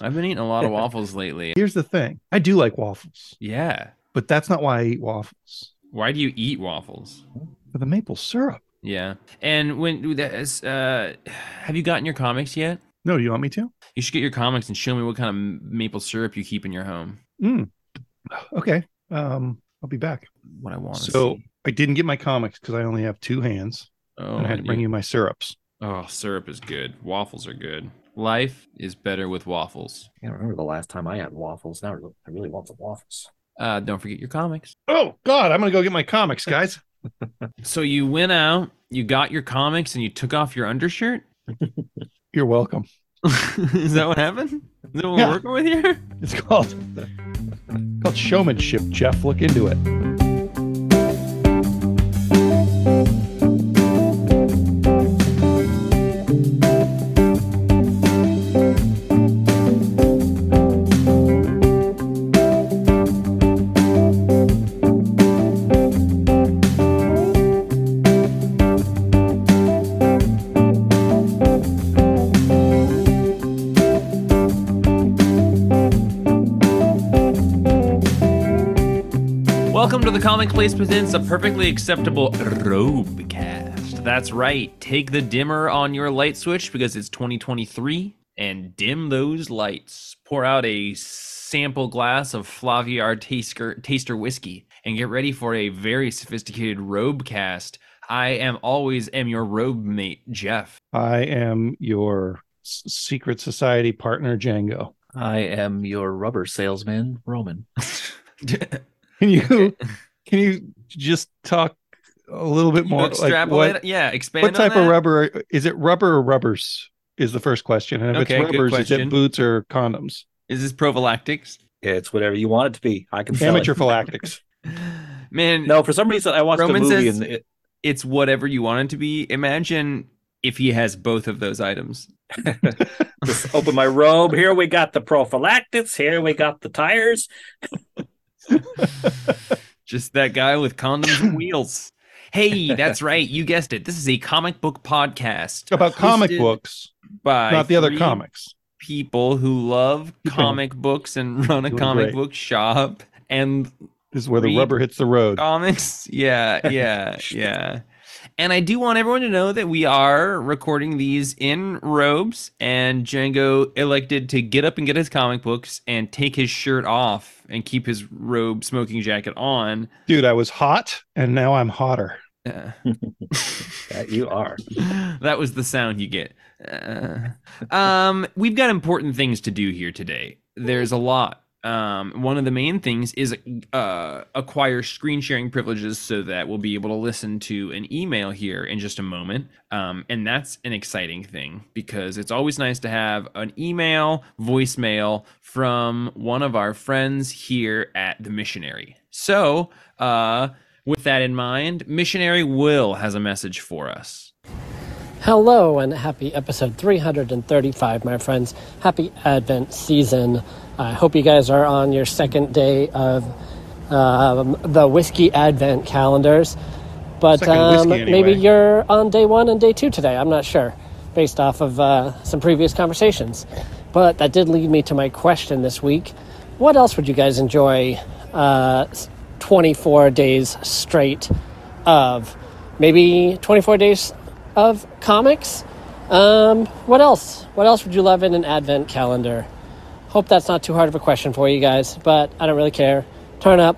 I've been eating a lot of waffles lately. Here's the thing I do like waffles, Yeah. but that's not why I eat waffles. Why do you eat waffles? For the maple syrup. Yeah. And when that's, uh, have you gotten your comics yet? No, do you want me to? You should get your comics and show me what kind of maple syrup you keep in your home. Mm. Okay. Um, I'll be back. What I want So see. I didn't get my comics because I only have two hands. Oh, and I had to bring you- you my syrups. oh, syrup is good. Waffles are good. Life is better with waffles. I can't remember the last time I had waffles. Now I really- I really want some waffles. Uh, don't forget your comics. Oh God, I'm gonna go get my comics, guys. So you went out, you got your comics, and you took off your undershirt. You're welcome. is that what happened? Is that what Yeah. we're working with here? It's called called showmanship, Jeff. Look into it. Comic Place presents a perfectly acceptable robe cast. That's right. Take the dimmer on your light switch because it's 2023 and dim those lights. Pour out a sample glass of Flaviar taster, taster whiskey and get ready for a very sophisticated robe cast. I am always am your robe mate, Jeff. I am your s- secret society partner, Django. I am your rubber salesman, Roman. Can you can you just talk a little bit more? like what yeah, expand. what on type of rubber is it? Rubber or rubbers is the first question, and if Okay, it's good rubbers, is question. it boots or condoms? Is this prophylactics? It's whatever you want it to be. I can sell Amateur it. phylactics. Man, No, for some reason I watched Roman a movie and it, it's whatever you want it to be. Imagine if he has both of those items. just open my robe. Here we got the prophylactics. Here we got the tires. Just that guy with condoms and wheels. Hey, that's right. You guessed it. This is a comic book podcast About comic books, by not the other comics. people who love comic books and run a doing comic great. book shop and This is where the rubber hits the road. comics. Yeah, yeah, yeah. And I do want everyone to know that we are recording these in robes, and Django elected to get up and get his comic books and take his shirt off and keep his robe smoking jacket on. Dude, I was hot, and now I'm hotter. Uh, That you are. that was the sound you get. Uh, um, we've got important things to do here today. There's a lot. Um, one of the main things is uh, acquire screen sharing privileges so that we'll be able to listen to an email here in just a moment. Um, and that's an exciting thing because it's always nice to have an email, voicemail from one of our friends here at the missionary. So, uh, with that in mind, missionary Will has a message for us. Hello and happy episode 335, my friends. Happy Advent season. I hope you guys are on your second day of um, the whiskey Advent calendars. But um, whiskey, maybe you're on day one and day two today. I'm not sure, based off of uh, some previous conversations. But that did lead me to my question this week. What else would you guys enjoy uh, 24 days straight of? Maybe 24 days of comics? Um, what else? What else would you love in an advent calendar? Hope that's not too hard of a question for you guys, but I don't really care. Turn up.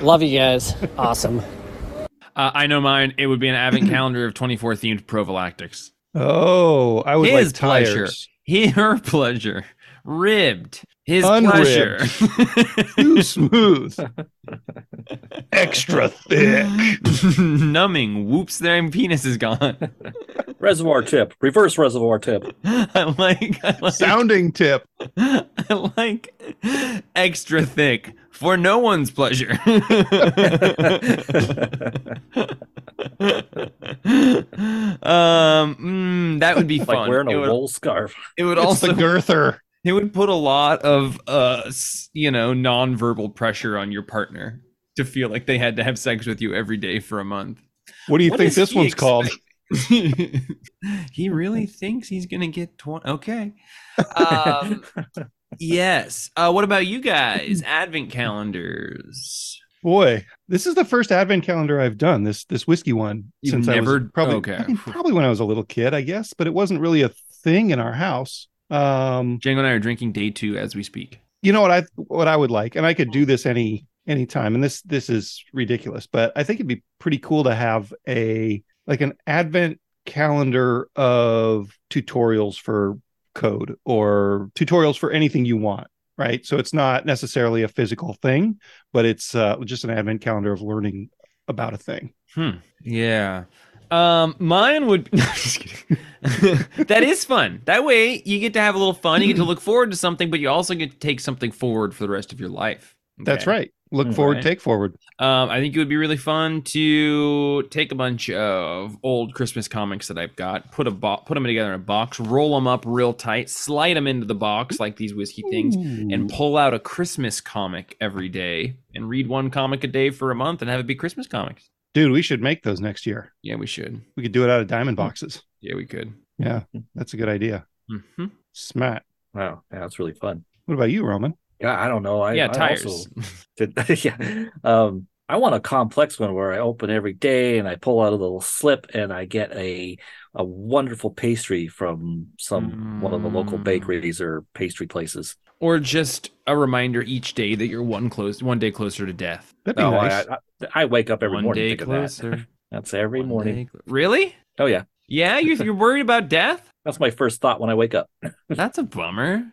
Love you guys. Awesome. Uh, I know mine. It would be an advent calendar of 24 themed prophylactics. Oh, I would His like tires. pleasure. Her pleasure. Ribbed. His Unribbed. pleasure. Too smooth. Extra thick. Numbing. Whoops, their penis is gone. Reservoir tip. Reverse reservoir tip. I like, I like, Sounding tip. I like extra thick for no one's pleasure. um, mm, that would be like fun. wearing a would, wool scarf. it would It's also the girther. It would put a lot of uh you know non-verbal pressure on your partner to feel like they had to have sex with you every day for a month What do you What think this one's called? he really thinks he's gonna get 20 okay um yes. Uh, what about you guys? Advent calendars. Boy, this is the first advent calendar I've done. This this whiskey one You've since I never- was probably okay. I mean, probably when I was a little kid, I guess, but it wasn't really a thing in our house. Um, Django and I are drinking day two as we speak. you know what I what I would like, and I could do this any any time, and this this is ridiculous, but I think it'd be pretty cool to have a like an advent calendar of tutorials for code or tutorials for anything you want right so it's not necessarily a physical thing but it's uh, just an advent calendar of learning about a thing Hmm. Yeah. Um, mine would. No, just kidding. that is fun. That way, you get to have a little fun. You get to look forward to something, but you also get to take something forward for the rest of your life. that's right look forward Right. take forward Um, I think it would be really fun to take a bunch of old Christmas comics that I've got, put a bo- put them together in a box, roll them up real tight, slide them into the box like these whiskey things, and pull out a Christmas comic every day and read one comic a day for a month and have it be Christmas comics. Dude we should make those next year Yeah, we should. we could do it out of diamond boxes Yeah, we could. yeah that's a good idea hmm smart Wow, yeah, that's really fun. what about you roman Yeah, I don't know. I, yeah, I tires. also did, yeah. Um, I want a complex one where I open every day and I pull out a little slip and I get a a wonderful pastry from some one of the local Mm. bakeries or pastry places. or just a reminder each day that you're one close, one day closer to death. that'd be No, nice I, I, I wake up every one morning day thinking that. closer. That's every one morning. day clo- really? Oh yeah, Yeah, you're, you're worried about death? that's my first thought when I wake up. That's a bummer.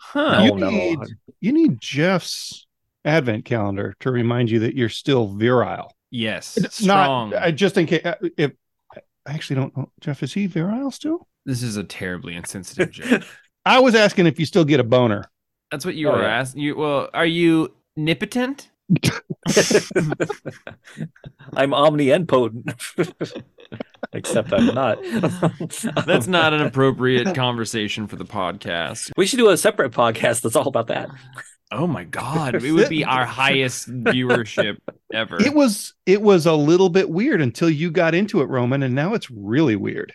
Huh. You no, no. need- you need jeff's advent calendar to remind you that you're still virile Yes, It's strong. Not I just in case if I actually don't know. Jeff, is he virile still? this is a terribly insensitive joke. I was asking if you still get a boner. That's what you Oh, were yeah. asking. You well, are you nipotent? I'm omnipotent. Except I'm not. That's not an appropriate conversation for the podcast. We should do a separate podcast that's all about that. Oh my god, it would be our highest viewership ever. It was it was a little bit weird until you got into it, Roman, and now it's really weird.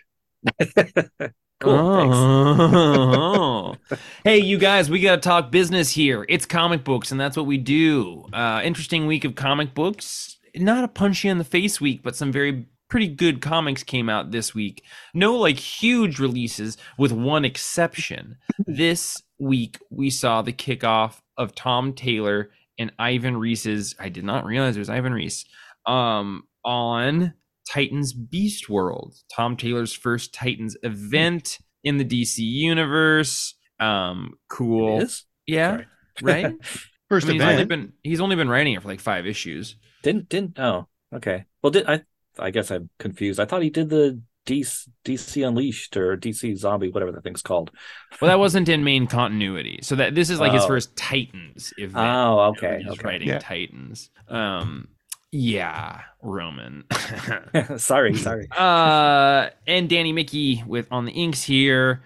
Cool. thanks. Oh. hey, you guys, we got to talk business here. It's comic books, and that's what we do. Uh, interesting week of comic books. Not a punch you in the face week, but some very pretty good comics came out this week. No like huge releases, with one exception. this week, we saw the kickoff of Tom Taylor and Ivan Reis's. I did not realize it was Ivan Reis. Um, on Titans Beast World, Tom Taylor's first Titans event in the DC universe. Um, cool. Yeah, right. First I mean, he's only event. been he's only been writing it for like five issues. Didn't didn't oh okay. Well did I I guess I'm confused. I thought he did the DC, DC Unleashed or DC Zombie, whatever the thing's called. Well, that wasn't in main continuity, so that this is like his Oh. first Titans event. Oh, you know, okay. he's okay. writing Yeah. Titans. Um, yeah, Roman. sorry, sorry. uh and danny miki with on the inks here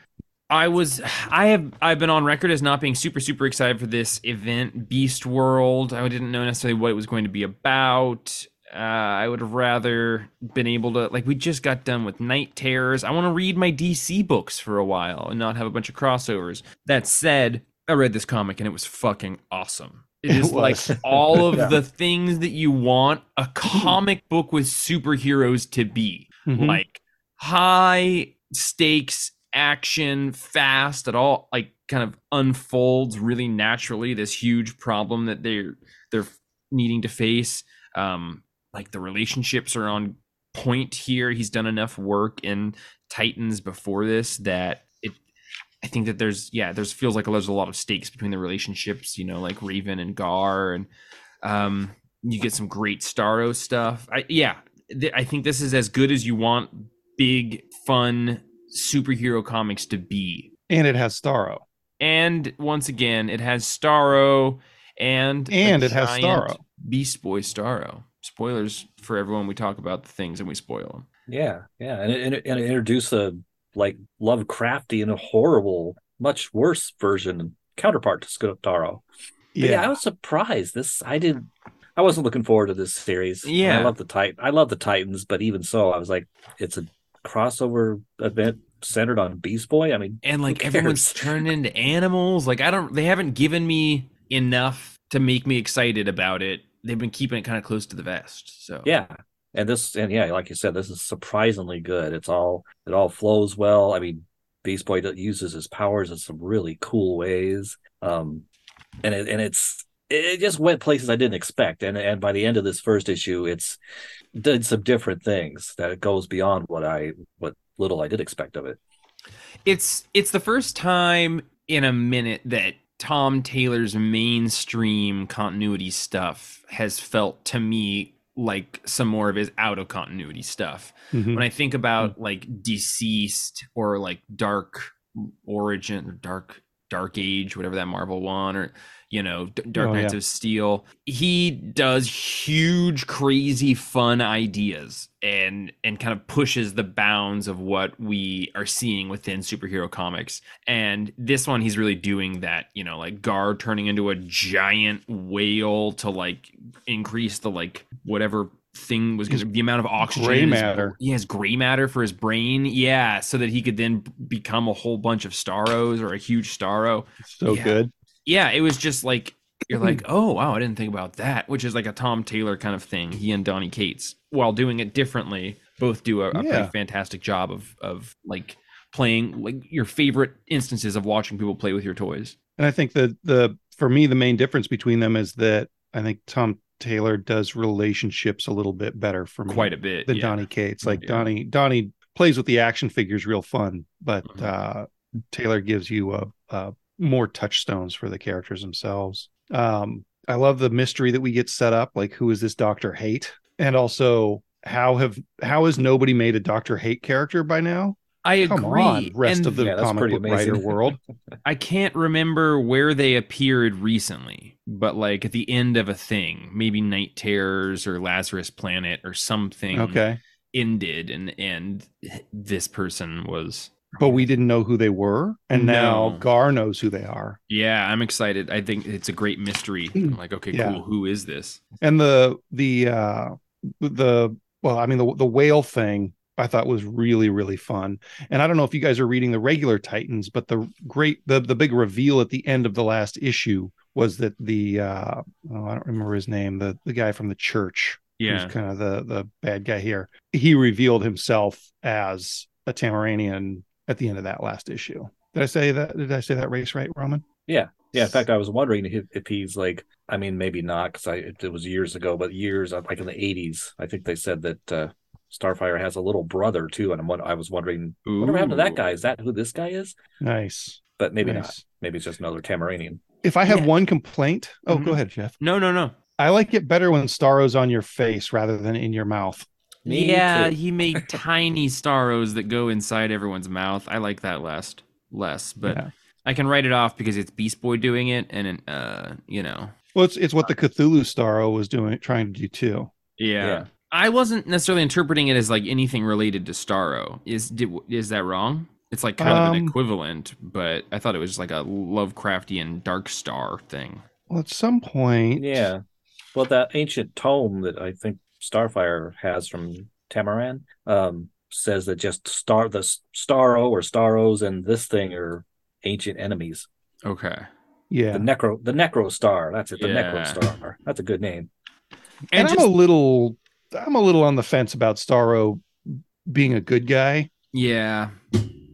i was i have i've been on record as not being super super excited for this event beast world i didn't know necessarily what it was going to be about uh, i would have rather been able to like we just got done with night terrors. I want to read my dc books for a while and not have a bunch of crossovers. That said i read this comic and it was fucking awesome. It It is like all of Yeah. the things that you want a comic book with superheroes to be. Mhm. like high stakes action fast it all like kind of unfolds really naturally this huge problem that they're they're needing to face. Um like the relationships are on point here he's done enough work in titans before this that it i think that there's yeah there's feels like there's a lot of stakes between the relationships you know like raven and gar and um you get some great starro stuff i yeah th- I think this is as good as you want big, fun superhero comics to be. and it has Starro. And once again, it has Starro and And it has Starro. Beast Boy Starro. Spoilers for everyone. We talk about the things and we spoil them. Yeah, yeah, and and and it introduced a like Lovecrafty and a horrible, much worse version counterpart to Skotaro. Yeah. yeah, I was surprised. This I didn't. I wasn't looking forward to this series. Yeah. I love the Titan. I love the Titans, but even so, I was like, it's a crossover event centered on Beast Boy. I mean, and like everyone's turned into animals. Like I don't, they haven't given me enough to make me excited about it. They've been keeping it kind of close to the vest. So yeah, and this and yeah, like you said, this is surprisingly good. It's all it all flows well. I mean, Beast Boy uses his powers in some really cool ways. Um, and it, and it's it just went places I didn't expect. And and by the end of this first issue, it's did some different things that goes beyond what I what little I did expect of it. It's it's the first time in a minute that Tom Taylor's mainstream continuity stuff has felt to me like some more of his out of continuity stuff. Mm-hmm. When I think about mm-hmm. like DCeased or like Dark Origin or Dark Dark Age, whatever that Marvel one, or you know, Dark oh, Knights yeah. of Steel. He does huge, crazy, fun ideas and and kind of pushes the bounds of what we are seeing within superhero comics. And this one, he's really doing that. You know, like Gar turning into a giant whale to like increase the like whatever thing was going to the amount of oxygen gray matter he has gray matter for his brain yeah so that he could then become a whole bunch of starros or a huge starro so yeah. good yeah, it was just like you're like, oh wow, I didn't think about that, which is like a Tom Taylor kind of thing. He and Donny Cates, while doing it differently, both do a, a yeah. pretty fantastic job of of like playing like your favorite instances of watching people play with your toys. And I think that the for me the main difference between them is that I think Tom Taylor does relationships a little bit better for me, quite a bit than yeah. Donny Cates. Like yeah. Donny Donny plays with the action figures real fun, but mm-hmm. uh, Taylor gives you a, a more touchstones for the characters themselves. Um, I love the mystery that we get set up, like who is this Doctor Hate, and also how have how has nobody made a Doctor Hate character by now? I Come agree. On, rest and, of the yeah, comic book writer world. I can't remember where they appeared recently, but like at the end of a thing, maybe Night Terrors or Lazarus Planet or something. Okay. Ended and and this person was but we didn't know who they were. And no. now gar knows who they are. Yeah i'm excited. I think it's a great mystery. I'm like okay yeah. cool. Who is this? And the the uh the well i mean the, the whale thing i thought was really really fun. And i don't know if you guys are reading the regular titans but the great the the big reveal at the end of the last issue was that the uh oh, i don't remember his name the the guy from the church yeah who's kind of the the bad guy here. He revealed himself as a Tamaranian at the end of that last issue. Did I say that? Did I say that race right, Roman? Yeah, yeah. In fact, I was wondering if, if he's like, I mean, maybe not because I it was years ago, but years like in the '80s, I think they said that uh, Starfire has a little brother too, and I'm I was wondering, Ooh. whatever happened to that guy? Is that who this guy is? Nice, but maybe nice. not. Maybe it's just another Tamaranian. If I have yeah. one complaint, oh, mm-hmm. go ahead, Jeff. No, no, no. I like it better when Starro's on your face rather than in your mouth. Me yeah, too. he made tiny starros that go inside everyone's mouth. I like that last less, but yeah. I can write it off because it's Beast Boy doing it, and uh, you know. Well, it's it's what the Cthulhu Starro was doing, trying to do too. Yeah. yeah. I wasn't necessarily interpreting it as like anything related to Starro. Is did, is that wrong? It's like kind um, of an um, equivalent, but I thought it was just like a Lovecraftian Dark Star thing. Well, at some point, yeah. Well, that ancient tome that I think Starfire has from Tamaran um, says that just star the Starro or Starros and this thing are ancient enemies. Okay. Yeah. The Necro the Necro Star. That's it. The yeah. Necro Star. That's a good name. And, and just, I'm a little I'm a little on the fence about Starro being a good guy. Yeah.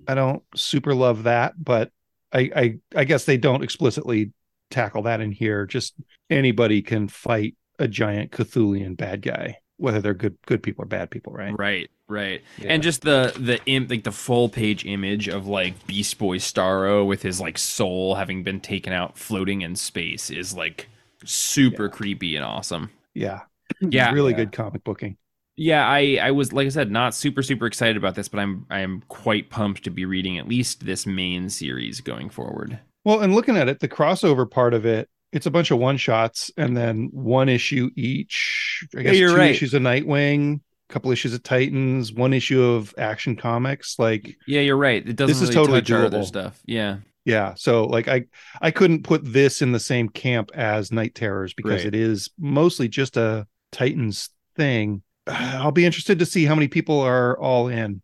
I don't super love that, but I I, I guess they don't explicitly tackle that in here. Just anybody can fight a giant Cthulian bad guy, whether they're good good people or bad people, right? Right, right. Yeah. And just the the imp like the full page image of like Beast Boy Starro with his like soul having been taken out floating in space is like super yeah. creepy and awesome. Yeah. Yeah. really yeah. good comic booking. Yeah, I I was like I said not super super excited about this, but I'm I'm quite pumped to be reading at least this main series going forward. Well, and looking at it, the crossover part of it it's a bunch of one shots and then one issue each. I guess yeah, you're two right. issues of Nightwing, a couple issues of Titans, one issue of Action Comics. Like, yeah, you're right. It doesn't. This really is totally touch doable. other stuff. Yeah, yeah. So like, I I couldn't put this in the same camp as Night Terrors because right. it is mostly just a Titans thing. I'll be interested to see how many people are all in.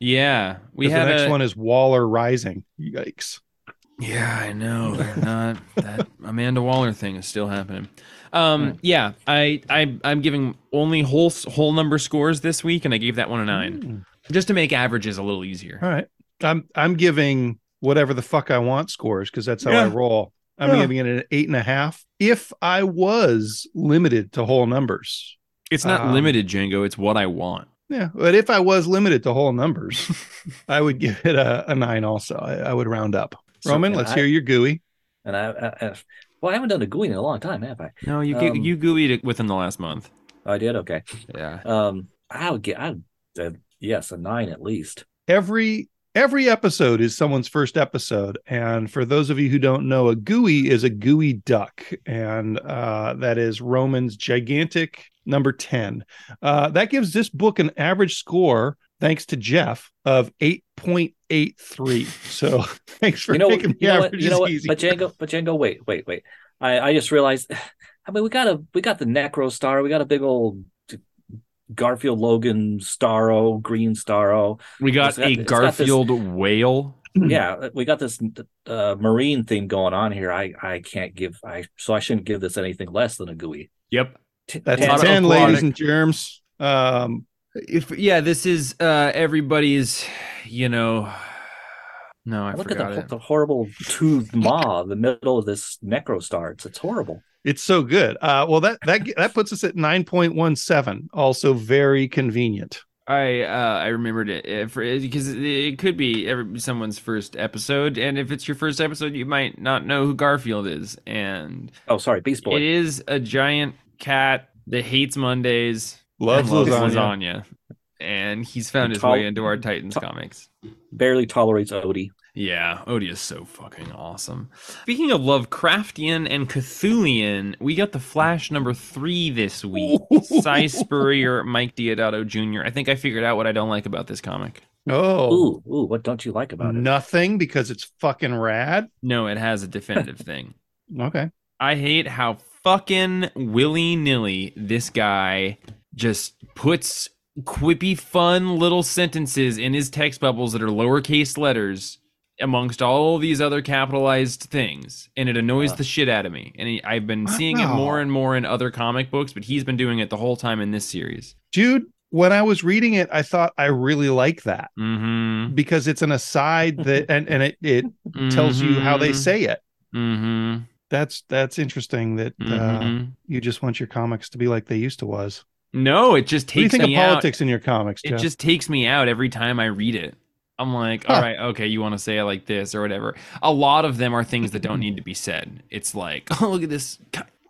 Yeah, we have the next a, one is Waller Rising. Yikes. Yeah, I know. They're not that Amanda Waller thing is still happening. Um, yeah, I, I I'm giving only whole whole number scores this week, and I gave that one a nine Mm. just to make averages a little easier. All right. I'm I'm giving whatever the fuck I want scores because that's how I roll. I'm Yeah. giving it an eight and a half. If I was limited to whole numbers. It's not Um, limited, Django. It's what I want. Yeah. But if I was limited to whole numbers, I would give it a, a nine also. I, I would round up. So, Roman, and let's I- hear your gooey. And I, I, I well, I haven't done a gooey in a long time, have I? No, you Um, you gooeyed it within the last month. I did. Okay. Yeah. Um, I would get. I would, uh, yes, a nine at least. every every episode is someone's first episode and for those of you who don't know a gooey is a gooey duck and uh, that is roman's gigantic number 10 uh, that gives this book an average score thanks to jeff of 8.83 so thanks for you know, making the you know what? You know what? easy But Django, but Django, wait, wait, wait. I, I just realized. I mean, we got a we got the Necro Star. We got a big old Garfield Logan Starro, Green Starro. We got got- a it's got this- Garfield whale. yeah, we got this uh, marine theme going on here. I I can't give I so I shouldn't give this anything less than a gooey. Yep. T- that's Ten a out of 10 ladies and germs um If yeah, this is uh everybody's. You know. No, I Look at forgot the, it. the horrible toothed maw in the middle of this Necro Star. It's, it's horrible. it's so good uh well that that that puts us at 9.17 also very convenient I uh I remembered it uh, for because it, it could be every someone's first episode, and if it's your first episode, you might not know who Garfield is, and Oh, sorry, Beast Boy. it is a giant cat that hates Mondays, loves loves lasagna. lasagna, and he's found his tol- way into our Titans tol- comics. Barely tolerates Odie. Yeah, Odie is so fucking awesome. Speaking of Lovecraftian and Cthulian, we got the Flash number three this week. Si Spurrier, Mike Deodato Jr. I think I figured out what I don't like about this comic. oh Ooh, ooh, what don't you like about it? Nothing because it's fucking rad. No, it has a definitive thing. Okay. I hate how fucking willy nilly this guy just puts quippy, fun little sentences in his text bubbles that are lowercase letters amongst all these other capitalized things, and it annoys Uh. the shit out of me. And he, I've been seeing it more and more in other comic books, but he's been doing it the whole time in this series. Dude, when I was reading it, I thought I really like that Mm-hmm. because it's an aside that and, and it, it tells you how they say it. Mm-hmm. That's that's interesting that uh, mm-hmm. you just want your comics to be like they used to was. No, it just takes. What do you think of me out. politics in your comics, it just takes me out every time I read it. I'm like, Huh. all right, okay, you want to say it like this or whatever. A lot of them are things that don't need to be said. It's like, oh, look at this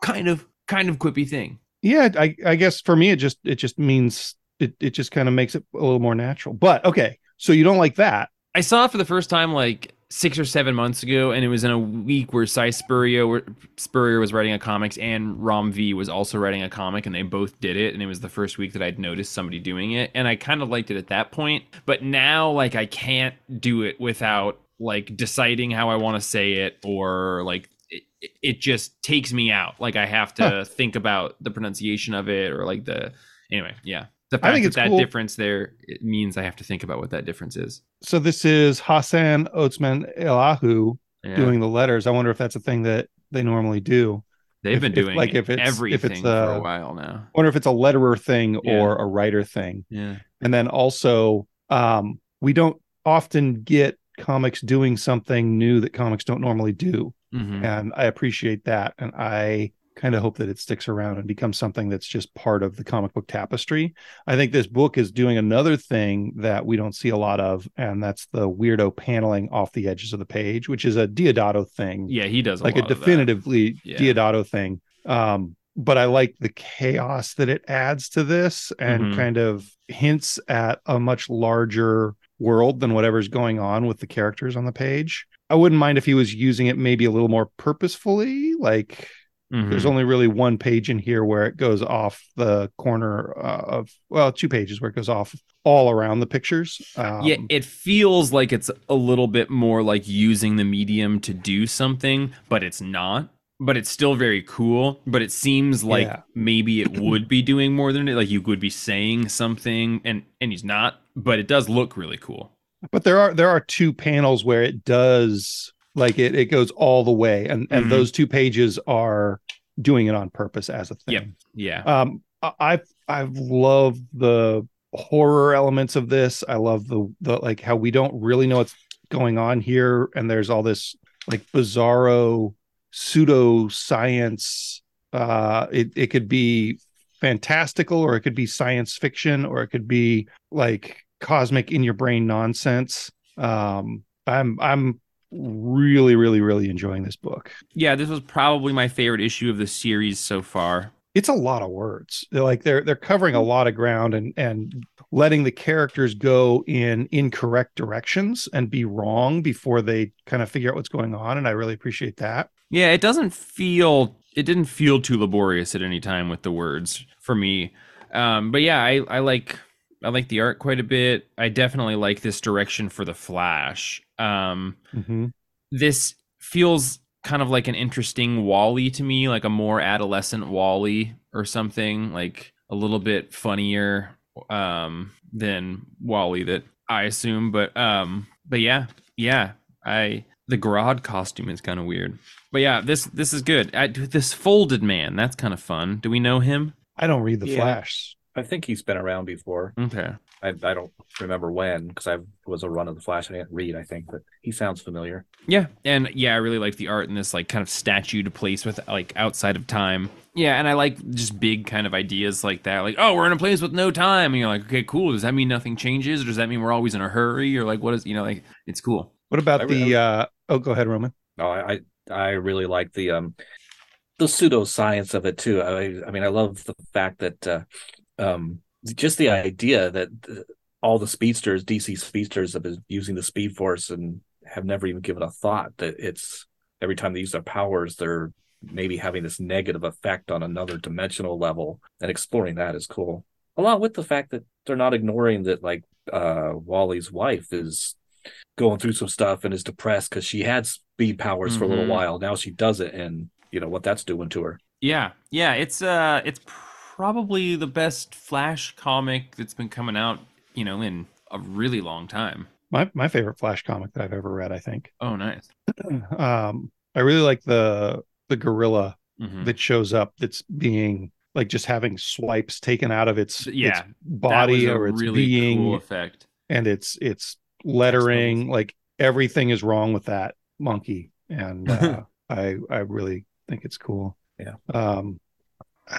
kind of kind of quippy thing. yeah, I, I guess for me it just it just means it, it just kind of makes it a little more natural. But okay, so you don't like that. I saw it for the first time like six or seven months ago, and it was in a week where Si Spurrier, Spurrier was writing a comics and Ram V was also writing a comic, and they both did it. And it was the first week that I'd noticed somebody doing it, and I kind of liked it at that point. But now, like, I can't do it without like deciding how I want to say it, or like it, it just takes me out. Like I have to Huh. think about the pronunciation of it, or like the anyway, yeah. The I think that that cool. difference there it means I have to think about what that difference is. So this is Hassan Otsman Elahu Yeah. doing the letters. I wonder if that's a thing that they normally do. They've if- been if, doing like, if it's- if everything it's, for uh, a while now. I wonder if it's a letterer thing Yeah. or a writer thing. Yeah. And then also, um, we don't often get comics doing something new that comics don't normally do. Mhm. And I appreciate that. And I kind of hope that it sticks around and becomes something that's just part of the comic book tapestry. I think this book is doing another thing that we don't see a lot of, and that's the weirdo paneling off the edges of the page, which is a Deodato thing Yeah, he does a like a lot of that. definitively Yeah. Deodato thing. Um, but I like the chaos that it adds to this and Mhm. kind of hints at a much larger world than whatever's going on with the characters on the page. I wouldn't mind if he was using it maybe a little more purposefully. Like Mhm. there's only really one page in here where it goes off the corner uh, of, well, two pages where it goes off all around the pictures. Um, yeah, it feels like it's a little bit more like using the medium to do something, but it's not. But it's still very cool. But it seems like Yeah. maybe it would be doing more than it. Like you would be saying something, and and he's not. but it does look really cool. But there are there are two panels where it does like it it goes all the way, and and Mhm. those two pages are doing it on purpose as a thing. Yep. Yeah. Um, I- I've I've the horror elements of this. I love the the like how we don't really know what's going on here, and there's all this like bizarro pseudo science. Uh, it it could be fantastical, or it could be science fiction, or it could be like cosmic in your brain nonsense. Um, I'm I'm really really really enjoying this book. Yeah, this was probably my favorite issue of the series so far. it's a lot of words. They're like they're they're covering a lot of ground and and letting the characters go in incorrect directions and be wrong before they kind of figure out what's going on. And I really appreciate that. Yeah, it doesn't feel it didn't feel too laborious at any time with the words for me. Um, but yeah, I, I like I like the art quite a bit. I definitely like this direction for the Flash. Um, this feels kind of like an interesting Wally to me, like a more adolescent Wally or something, like a little bit funnier um than Wally that I assume. But um but yeah, yeah. I the Grodd costume is kind of weird. But yeah, this this is good. I, this folded man, that's kind of fun. Do we know him? I don't read the Yeah. Flash. I think he's been around before. Okay. I, I don't remember when because I was a run of the Flash. I didn't read. I think, but he sounds familiar. Yeah, and yeah, I really like the art in this like kind of statue to place with like outside of time. Yeah, and I like just big kind of ideas like that. Like, oh, we're in a place with no time, and you're like, okay, cool. Does that mean nothing changes, or does that mean we're always in a hurry, or like, what is you know, like, it's cool. What about I the re- uh oh go ahead, Roman. No, I I, I really like the um the pseudoscience of it too. I I mean, I love the fact that uh, um just the idea that all the speedsters, DC speedsters, have been using the Speed Force and have never even given a thought that it's every time they use their powers, they're maybe having this negative effect on another dimensional level. And exploring that is cool. Along with the fact that they're not ignoring that, like uh Wally's wife is going through some stuff and is depressed because she had speed powers for a little Mhm. while. Now she doesn't, and you know what that's doing to her. Yeah, yeah, it's uh, it's probably the best Flash comic that's been coming out, you know, in a really long time. My my favorite Flash comic that I've ever read, I think. Oh, nice. Um I really like the the gorilla Mhm. that shows up that's being like just having swipes taken out of its, Yeah, its body that was a or its really being cool effect. and it's it's lettering like everything is wrong with that monkey and uh, i i really think it's cool Yeah. um I,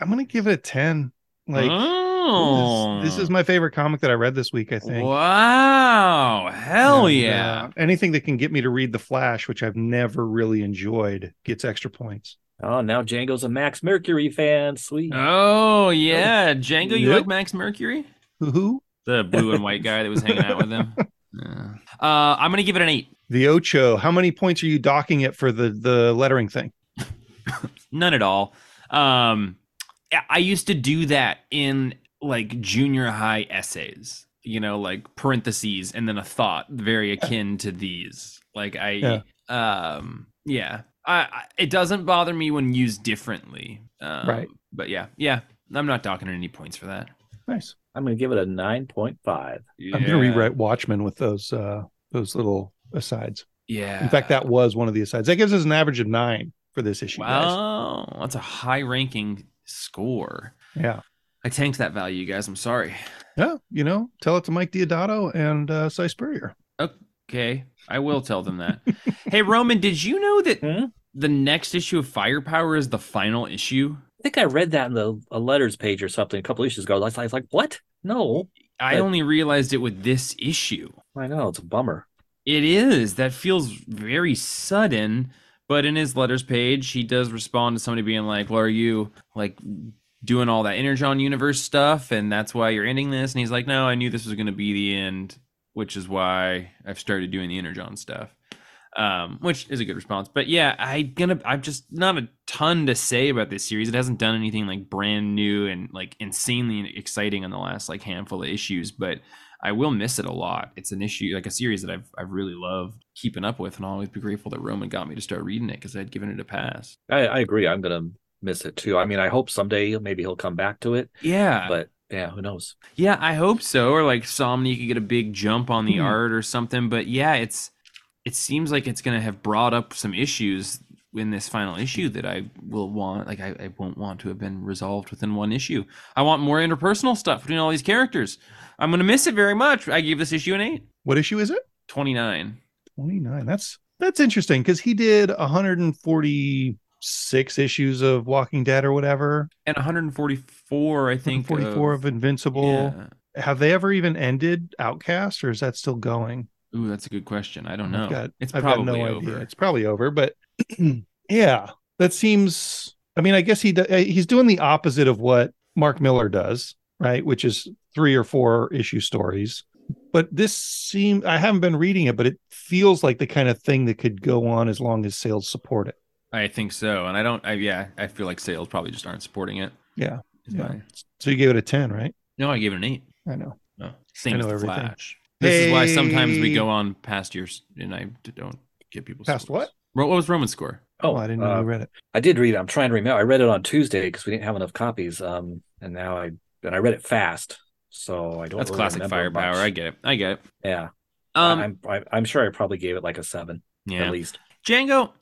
i'm gonna give it a 10 like oh, this, is, this is my favorite comic that i read this week i think Wow! Hell And, yeah! uh, anything that can get me to read the flash which i've never really enjoyed gets extra points Oh, now Django's a Max Mercury fan. Sweet. Oh yeah, Django, you Yep. like Max Mercury? who The blue and white guy that was hanging out with him. Yeah. Uh, I'm gonna give it an eight. the ocho how many points are you docking it for the the lettering thing None at all. Um, I- I used to do that in like junior high essays. You know, like parentheses and then a thought very akin to these. Like I, um, yeah. I, I it doesn't bother me when used differently. Um, Right. But yeah, yeah. I'm not docking any points for that. nice I'm going to give it a 9.5. i'm gonna rewrite watchmen with those uh those little asides Yeah. In fact, that was one of the asides. That gives us an average of nine for this issue. guys. Wow, that's a high ranking score. Yeah. I tanked that value, you guys. I'm sorry. Yeah. You know, tell it to Mike Deodato and uh, Si Spurrier. Okay, I will tell them that. hey, Roman, did you know that Hmm? the next issue of Firepower is the final issue? I think I read that in the a letters page or something a couple issues ago. I was, I was like, what? No. I But- only realized it with this issue. I know. It's a bummer. It is. That feels very sudden. But in his letters page, he does respond to somebody being like, Well, are you like doing all that Energon universe stuff? And that's why you're ending this? And he's like, No, I knew this was going to be the end, which is why I've started doing the Energon stuff. Um, which is a good response. But yeah, I gonna I've just not a ton to say about this series. It hasn't done anything like brand new and like insanely exciting in the last like handful of issues, but I will miss it a lot. It's an issue, like a series that I've I've really loved keeping up with, and I'll always be grateful that Roman got me to start reading it because I'd given it a pass. I, I agree. I'm going to miss it too. I mean, I hope someday maybe he'll come back to it, Yeah, but yeah, who knows? Yeah, I hope so. Or like Samnee could get a big jump on the Hmm. art or something. But yeah, it's it seems like it's gonna have brought up some issues in this final issue that I will want like I, I won't want to have been resolved within one issue. I want more interpersonal stuff between all these characters. I'm gonna miss it very much. I gave this issue an eight. What issue is it? 29. 29. That's that's interesting because he did 146 issues of Walking Dead or whatever. And 144, I think. 44 of, Invincible. Yeah. Have they ever even ended Outcast or is that still going? Ooh, that's a good question. I don't know. Got, it's I've probably no over. idea. It's probably over, but yeah, that seems. I mean, I guess he uh, he's doing the opposite of what Mark Millar does, right? Which is three or four issue stories. But this seems I haven't been reading it, but it feels like the kind of thing that could go on as long as sales support it. I think so. And I don't, I, yeah, I feel like sales probably just aren't supporting it. Yeah, yeah. my- So you gave it a ten, right? No, I gave it an eight. I know. No, same I as know the everything. Flash. This is why sometimes we go on past years and I don't get people Past scores. what? What was Roman's score? Oh, I didn't know uh, you read it. I did read it. I'm trying to remember. I read it on Tuesday because we didn't have enough copies. Um, and now I and I read it fast, so I don't. That's really classic remember firepower. much. I get it. I get it. Yeah, Um, I'm I, I'm sure I probably gave it like a seven yeah. at least. Django,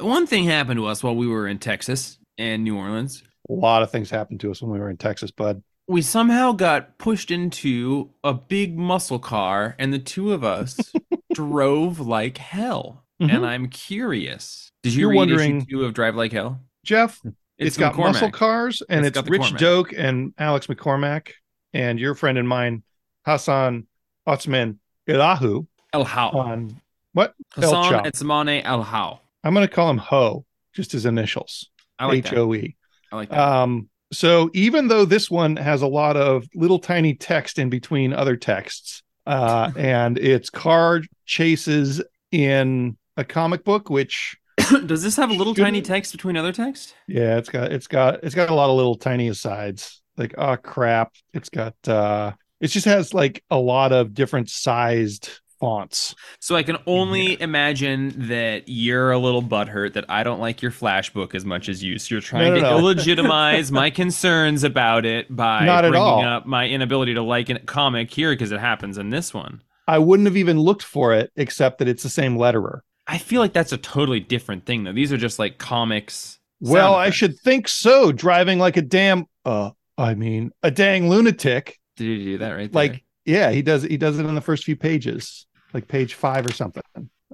one thing happened to us while we were in Texas and New Orleans. A lot of things happened to us when we were in Texas, bud. We somehow got pushed into a big muscle car, and the two of us drove like hell. Mhm. And I'm curious. Did you You're read wondering- issue two of Drive Like Hell? Jeff, it's got McCormack. muscle cars and It's it's, Rich Cormac. Douek and Alex McCormack and your friend and mine, Hassan Otsman Ilahu El How. on what? Hassan Chop. Etzmane El How. I'm going to call him Ho, just his initials, I like H. O E. I like that. Um, so even though this one has a lot of little tiny text in between other texts, uh, and it's car chases in a comic book, which Does this have a little tiny text between other text? Yeah, it's got it's got it's got a lot of little tiny asides. Like, oh crap. It's got uh it just has like a lot of different sized fonts. So I can only imagine that you're a little butthurt that I don't like your flash book as much as you. So you're trying No, no, to no. illegitimize my concerns about it by Not bringing up my inability to like a comic here because it happens in this one. I wouldn't have even looked for it except that it's the same letterer. I feel like that's a totally different thing though. These are just like comics. Well, I should think so. Driving like a damn uh I mean a dang lunatic. Did you do that right there? Like, yeah, he does he does it in the first few pages, like page five or something.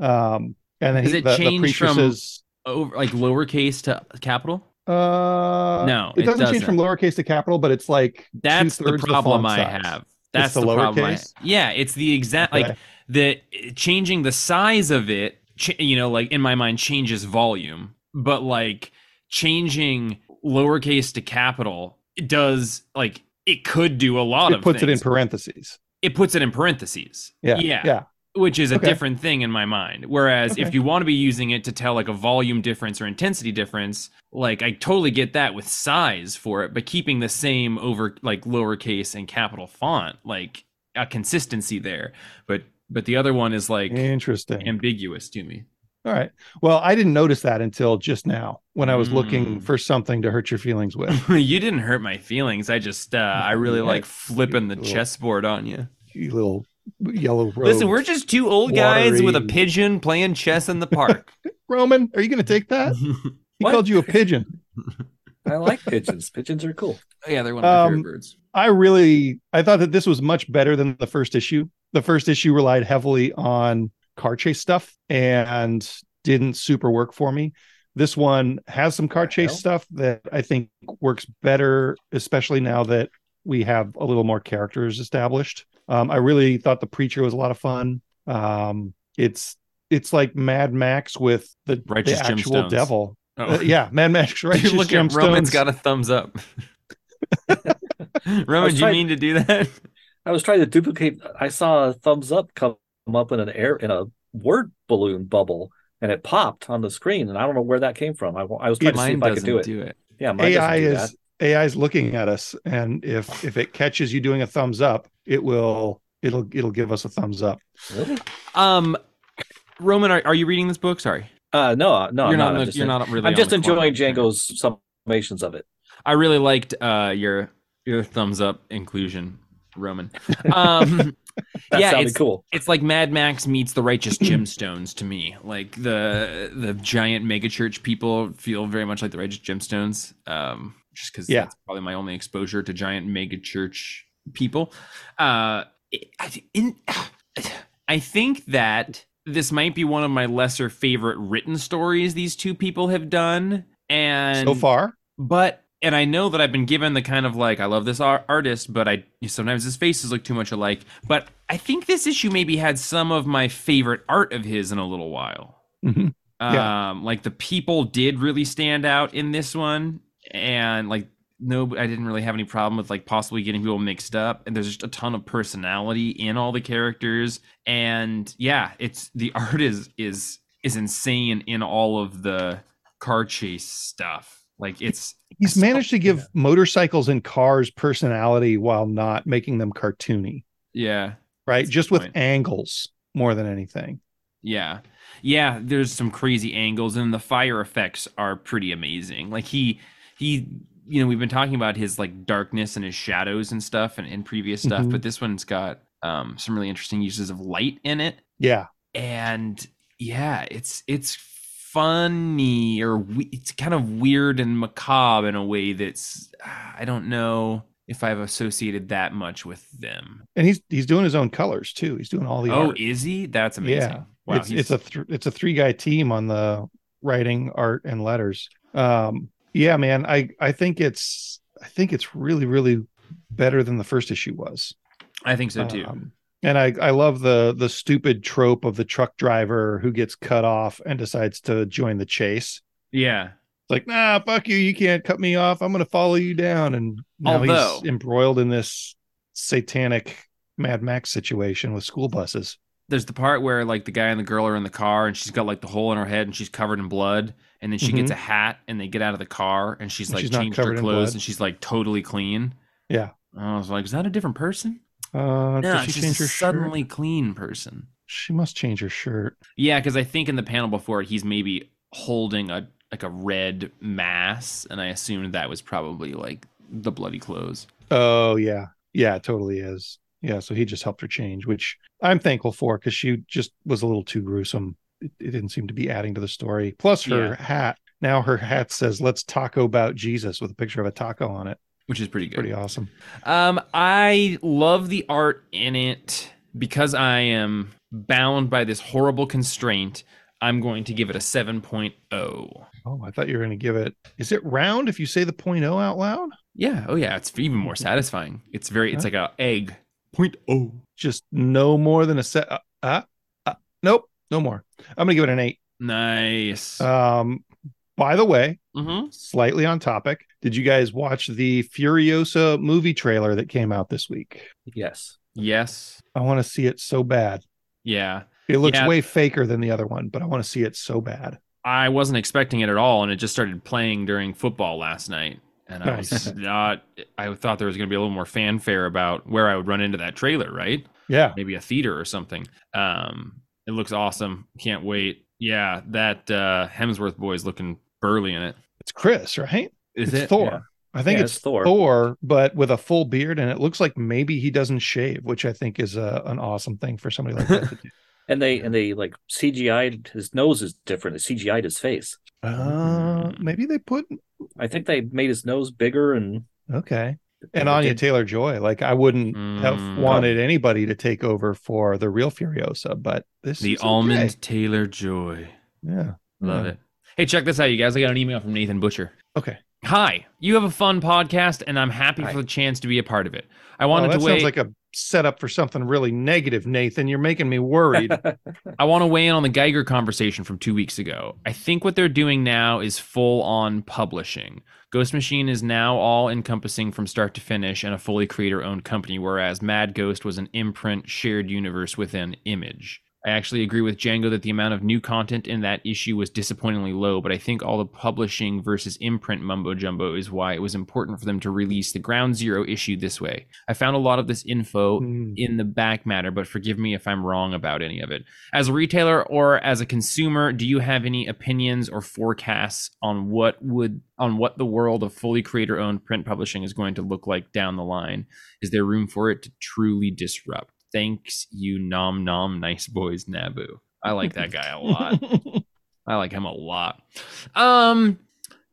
Um and then Does he, it the, the change preacher from- says over like lowercase to capital. uh No, it it doesn't change doesn't. from lowercase to capital, but it's like That's the problem font I size. have. That's the the, problem. I, lowercase? yeah, it's the exact like Okay. the changing the size of it. Ch- you know, like in my mind, changes volume, but like changing lowercase to capital it does like it could do a lot of it of puts it in parentheses. it puts it in parentheses. Yeah. yeah, Yeah. which is a Okay. different thing in my mind. Whereas Okay. if you want to be using it to tell like a volume difference or intensity difference, like I totally get that with size for it, but keeping the same over like lowercase and capital font, like a consistency there. But but the other one is like Interesting. ambiguous to me. All right. Well, I didn't notice that until just now when I was looking Mm. for something to hurt your feelings with. you didn't hurt my feelings. I just uh I really Yeah. like flipping the Little- chessboard on you. you little yellow robe. Listen, we're just two old guys with a pigeon playing chess in the park. Roman, are you going to take that? He called you a pigeon. I like pigeons. pigeons are cool. yeah, they're one of my Um, favorite birds. I really I thought that this was much better than the first issue. The first issue relied heavily on car chase stuff and didn't super work for me. This one has some car chase hell? stuff that I think works better, especially now that we have a little more characters established. Um, I really thought the preacher was a lot of fun. Um, it's it's like Mad Max with the, the Righteous actual Gemstones. devil. Oh. Uh, yeah, Mad Max. Righteous Look at Roman's Gemstones. got a thumbs up. Roman, do you trying- mean to do that? I was trying to duplicate. I saw a thumbs up come up in an air in a word balloon bubble, and it popped on the screen, and I don't know where that came from. I, I was trying to see if I could do it. do it. Yeah, mine AI doesn't do is that. AI is looking at us, and if if it catches you doing a thumbs up, it will it'll it'll give us a thumbs up. Really? Um, Roman, are, are you reading this book? Sorry, Uh, no, no, you're I'm not. not. I'm the- just, you're not really. I'm just the corner. enjoying Django's summations of it. I really liked uh your Your thumbs up inclusion, Roman. Um, That yeah, sounded it's, cool. it's like Mad Max meets the Righteous Gemstones to me. Like the the giant megachurch people feel very much like the Righteous Gemstones. Um, just because Yeah. that's probably my only exposure to giant megachurch people. Uh, in, I think that this might be one of my lesser favorite written stories these two people have done. And so far. but and I know that I've been given the kind of like I love this ar- artist, but I sometimes his faces look too much alike. But I think this issue maybe had some of my favorite art of his in a little while. Mhm. Yeah. Um, like the people did really stand out in this one, and like no, I didn't really have any problem with like possibly getting people mixed up. And there's just a ton of personality in all the characters, and yeah, it's the art is is is insane in all of the car chase stuff. Like it's He's managed to give motorcycles and cars personality while not making them cartoony, yeah. right? Just with point. angles more than anything. Yeah. Yeah, there's some crazy angles and the fire effects are pretty amazing. Like he he you know, we've been talking about his like darkness and his shadows and stuff and in previous stuff, Mhm. but this one's got um some really interesting uses of light in it. Yeah. And yeah, it's it's funny or we- it's kind of weird and macabre in a way that's I don't know if I've associated that much with them. And he's he's doing his own colors too. He's doing all the oh, art. is he? That's amazing. Yeah. Wow, it's it's a th- it's a three guy team on the writing, art, and letters. Um, yeah, man, I I think it's I think it's really really better than the first issue was. I think so too. Um, and I I love the the stupid trope of the truck driver who gets cut off and decides to join the chase. yeah. It's like, nah, fuck you, you can't cut me off. I'm gonna follow you down. And now Although- he's embroiled in this satanic Mad Max situation with school buses. there's the part where like the guy and the girl are in the car and she's got like the hole in her head and she's covered in blood and then she gets a hat and they get out of the car and she's Mm-hmm. And like she's changed her clothes and she's like totally clean. Yeah. I was like, is that a different person? Uh, No, does she she's change a her shirt? suddenly clean person. She must change her shirt. Yeah, because I think in the panel before it, he's maybe holding a like a red mass, and I assumed that was probably like the bloody clothes. Oh yeah, yeah, it totally is. Yeah, so he just helped her change, which I'm thankful for because she just was a little too gruesome. It, it didn't seem to be adding to the story. Plus her Yeah. hat. Now her hat says "Let's taco about Jesus" with a picture of a taco on it. Which is pretty good. Pretty awesome. Um, I love the art in it because I am bound by this horrible constraint. I'm going to give it a 7.0. Oh, I thought you were going to give it. Is it round if you say the point oh out loud? Yeah. Oh, yeah. It's even more satisfying. It's very. It's like a egg. Point oh. Just no more than a set. Uh, uh, uh, nope, no more. I'm going to give it an eight. Nice. Um, by the way, mm-hmm. slightly on topic. Did you guys watch the Furiosa movie trailer that came out this week? Yes. Yes. I want to see it so bad. Yeah. It looks Yeah. way faker than the other one, but I want to see it so bad. I wasn't expecting it at all, and it just started playing during football last night. And I was not. I thought there was going to be a little more fanfare about where I would run into that trailer, right? Yeah. maybe a theater or something. Um, it looks awesome. Can't wait. Yeah, that uh, Hemsworth boy is looking burly in it. It's Chris, right? Is it's it Thor. Yeah. I think Yeah, it's, it's Thor. Thor, but with a full beard, and it looks like maybe he doesn't shave, which I think is a, an awesome thing for somebody like that to do. And they and they like CGI'd his nose is different. They CGI'd his face. Uh, maybe they put I think they made his nose bigger and okay. And they Anya did- Taylor Joy, like I wouldn't have Mm. wanted anybody to take over for the real Furiosa, but this the is okay. almond Taylor Joy? Yeah, Love Yeah. it. Hey, check this out, you guys. I got an email from Nathan Butcher. Okay. Hi, you have a fun podcast, and I'm happy Hi. for the chance to be a part of it. I Oh, wanted that to weigh. sounds like a setup for something really negative, Nathan. You're making me worried. I want to weigh in on the Geiger conversation from two weeks ago. I think what they're doing now is full on publishing. Ghost Machine is now all encompassing from start to finish and a fully creator owned company, whereas Mad Ghost was an imprint shared universe within Image. I actually agree with Django that the amount of new content in that issue was disappointingly low, but I think all the publishing versus imprint mumbo jumbo is why it was important for them to release the Ground Zero issue this way. I found a lot of this info mm. in the back matter, but forgive me if I'm wrong about any of it. As a retailer or as a consumer, do you have any opinions or forecasts on what would on what the world of fully creator owned print publishing is going to look like down the line? Is there room for it to truly disrupt? Thanks you nom nom nice boys Nabu. I like that guy a lot. I like him a lot. Um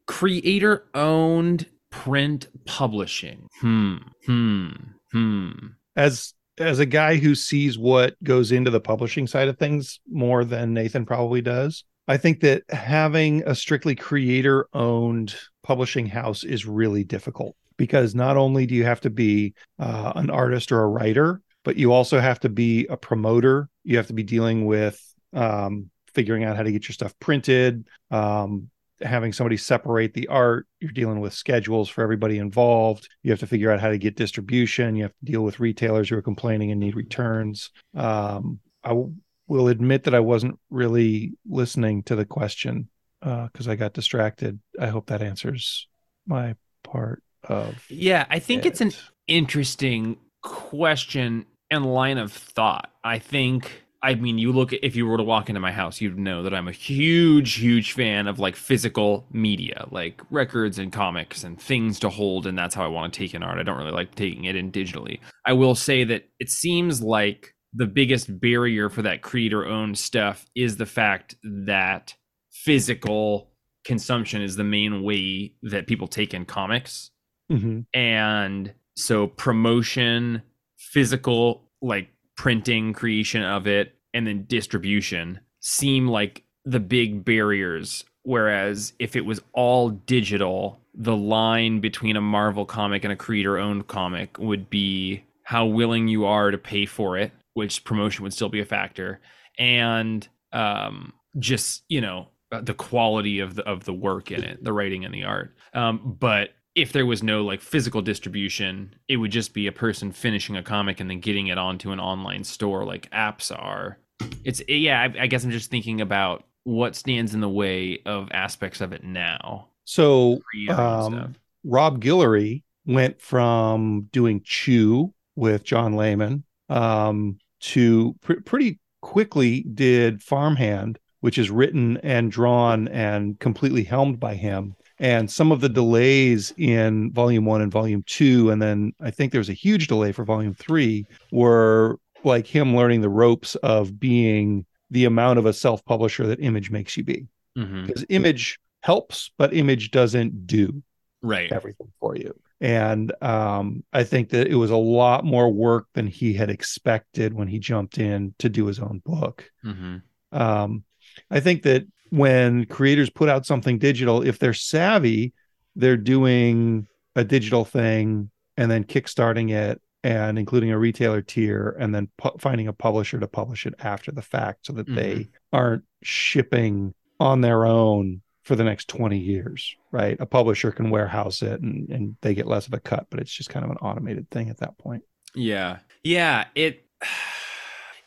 creator owned print publishing. Hmm. Hmm. Hmm. As as a guy who sees what goes into the publishing side of things more than Nathan probably does, I think that having a strictly creator owned publishing house is really difficult because not only do you have to be uh, an artist or a writer, but you also have to be a promoter. You have to be dealing with um, figuring out how to get your stuff printed, um, having somebody separate the art. You're dealing with schedules for everybody involved. You have to figure out how to get distribution. You have to deal with retailers who are complaining and need returns. Um, I w- will admit that I wasn't really listening to the question because uh, I got distracted. I hope that answers my part of. Yeah, I think it. it's an interesting question and line of thought. I think I mean, you look if you were to walk into my house, you'd know that I'm a huge, huge fan of like physical media, like records and comics and things to hold. And that's how I want to take in art. I don't really like taking it in digitally. I will say that it seems like the biggest barrier for that creator owned stuff is the fact that physical consumption is the main way that people take in comics. Mm-hmm. And so promotion, physical like printing creation of it and then distribution seem like the big barriers. Whereas if it was all digital the line between a marvel comic and a creator owned comic would be how willing you are to pay for it which promotion would still be a factor and um, just you know the quality of the of the work in it the writing and the art. Um, but if there was no like physical distribution, it would just be a person finishing a comic and then getting it onto an online store like apps are. It's yeah, I, I guess I'm just thinking about what stands in the way of aspects of it now. So um, Rob Guillory went from doing Chew with John Layman um, to pr- pretty quickly did Farmhand, which is written and drawn and completely helmed by him and some of the delays in volume one and volume two and then i think there was a huge delay for volume three were like him learning the ropes of being the amount of a self-publisher that image makes you be mm-hmm. because image helps but image doesn't do right everything for you and um, i think that it was a lot more work than he had expected when he jumped in to do his own book mm-hmm. um, i think that when creators put out something digital, if they're savvy, they're doing a digital thing and then kickstarting it and including a retailer tier and then pu- finding a publisher to publish it after the fact so that mm-hmm. they aren't shipping on their own for the next 20 years, right? A publisher can warehouse it and, and they get less of a cut, but it's just kind of an automated thing at that point. Yeah. Yeah. It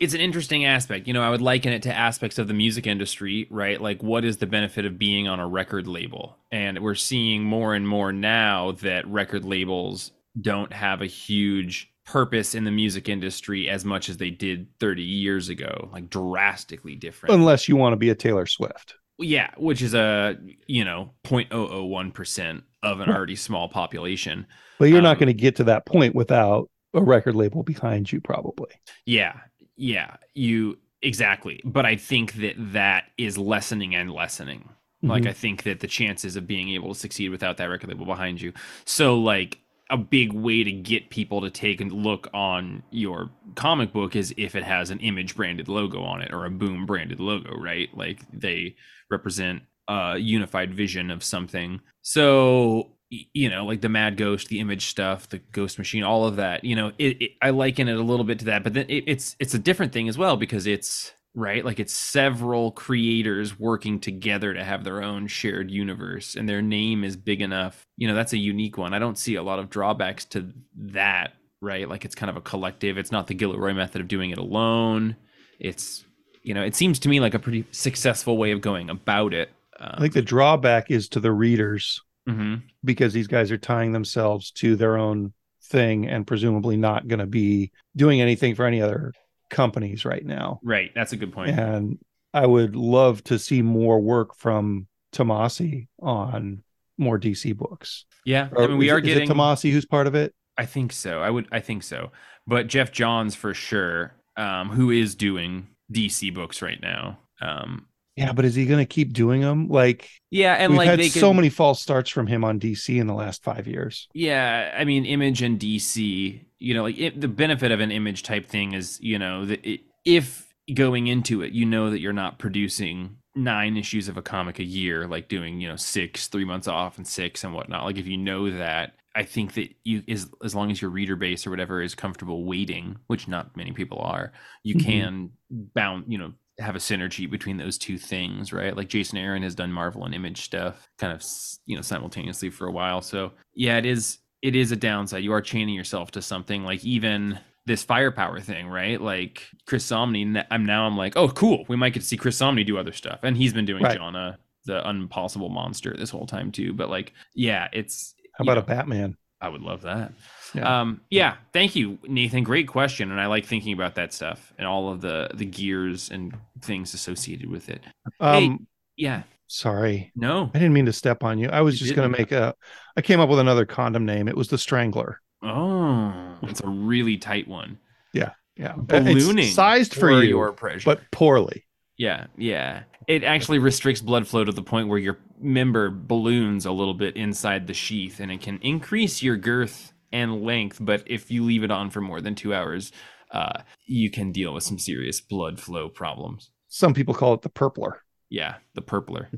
it's an interesting aspect. You know, I would liken it to aspects of the music industry, right? Like, what is the benefit of being on a record label? And we're seeing more and more now that record labels don't have a huge purpose in the music industry as much as they did 30 years ago, like drastically different. Unless you want to be a Taylor Swift. Yeah, which is a, you know, 0.001% of an already small population. But you're um, not going to get to that point without a record label behind you probably. Yeah, yeah, you exactly. But I think that that is lessening and lessening. Mm-hmm. Like I think that the chances of being able to succeed without that record label behind you. So like a big way to get people to take a look on your comic book is if it has an image branded logo on it or a boom branded logo, right? Like they represent a unified vision of something. So you know, like the Mad Ghost, the image stuff, the Ghost Machine, all of that. You know, it, it, I liken it a little bit to that, but then it, it's it's a different thing as well because it's right, like it's several creators working together to have their own shared universe, and their name is big enough. You know, that's a unique one. I don't see a lot of drawbacks to that. Right, like it's kind of a collective. It's not the Guillory method of doing it alone. It's you know, it seems to me like a pretty successful way of going about it. Um, I think the drawback is to the readers mm-hmm. because these guys are tying themselves to their own thing and presumably not going to be doing anything for any other companies right now. Right. That's a good point. And I would love to see more work from Tomasi on more DC books. Yeah. Or I mean, we are getting Tomasi who's part of it. I think so. I would. I think so. But Geoff Johns for sure, um, who is doing DC books right now. Um, yeah, but is he going to keep doing them? Like, yeah, and we've like had so many false starts from him on DC in the last five years. Yeah, I mean, Image and DC. You know, like it, the benefit of an Image type thing is, you know, that it, if going into it, you know that you're not producing nine issues of a comic a year, like doing you know six, three months off and six and whatnot. Like if you know that, I think that you as as long as your reader base or whatever is comfortable waiting, which not many people are, you mm-hmm. can bound you know have a synergy between those two things, right? Like Jason Aaron has done Marvel and Image stuff kind of you know simultaneously for a while. So yeah, it is it is a downside. You are chaining yourself to something like even this firepower thing, right? Like Chris Samnee, I'm now I'm like, oh cool, we might get to see Chris Samnee do other stuff, and he's been doing right. Jonna the unpossible monster this whole time too. But like, yeah, it's how about know, a Batman? I would love that. Yeah. Um, yeah, thank you, Nathan. Great question, and I like thinking about that stuff and all of the the gears and things associated with it. Um, hey, yeah. Sorry. No, I didn't mean to step on you. I was you just going to make a. I came up with another condom name. It was the Strangler. Oh, it's a really tight one. Yeah, yeah. Ballooning, it's sized for, you, your pressure, but poorly. Yeah, yeah. It actually restricts blood flow to the point where your member balloons a little bit inside the sheath, and it can increase your girth and length. But if you leave it on for more than two hours, uh, you can deal with some serious blood flow problems. Some people call it the purpler. Yeah, the purpler.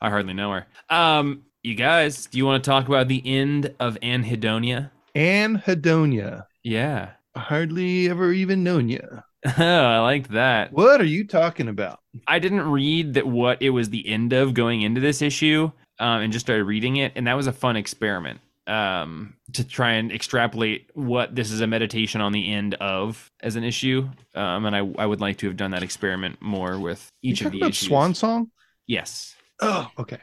I hardly know her. Um, you guys, do you want to talk about the end of Anhedonia? Anhedonia. Yeah. Hardly ever even known you. oh, I like that. What are you talking about? I didn't read that what it was the end of going into this issue, um, and just started reading it, and that was a fun experiment um, to try and extrapolate what this is a meditation on the end of as an issue. Um, and I, I would like to have done that experiment more with each of the about issues. Swan Song? Yes. Oh, okay.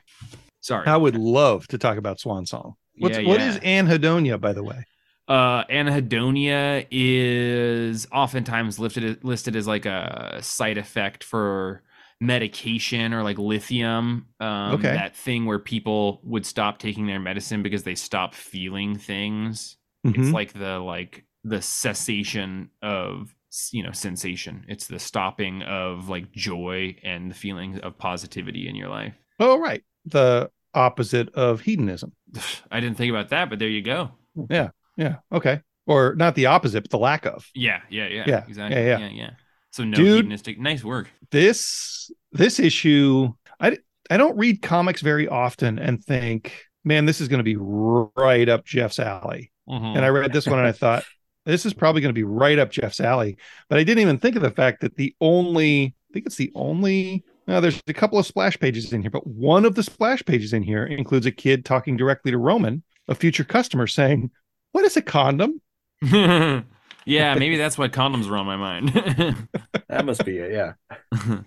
Sorry. I would love to talk about Swan Song. What's, yeah, What is anhedonia, by the way? Uh, anhedonia is oftentimes listed listed as like a side effect for medication or like lithium. Um, okay. That thing where people would stop taking their medicine because they stop feeling things. Mm-hmm. It's like the like the cessation of you know sensation. It's the stopping of like joy and the feeling of positivity in your life. Oh right, the opposite of hedonism. I didn't think about that, but there you go. Yeah, yeah, okay. Or not the opposite, but the lack of. Yeah, yeah, yeah, yeah, exactly. Yeah, yeah, yeah. yeah. So no Dude, hedonistic. Nice work. This this issue, I I don't read comics very often and think, man, this is going to be right up Jeff's alley. Mm-hmm. And I read this one and I thought, this is probably going to be right up Jeff's alley. But I didn't even think of the fact that the only, I think it's the only now, there's a couple of splash pages in here, but one of the splash pages in here includes a kid talking directly to Roman, a future customer, saying, What is a condom? Yeah, maybe that's why condoms were on my mind. that must be it. Yeah.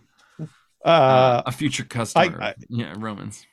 Uh, uh, a future customer. I, I, yeah, Romans.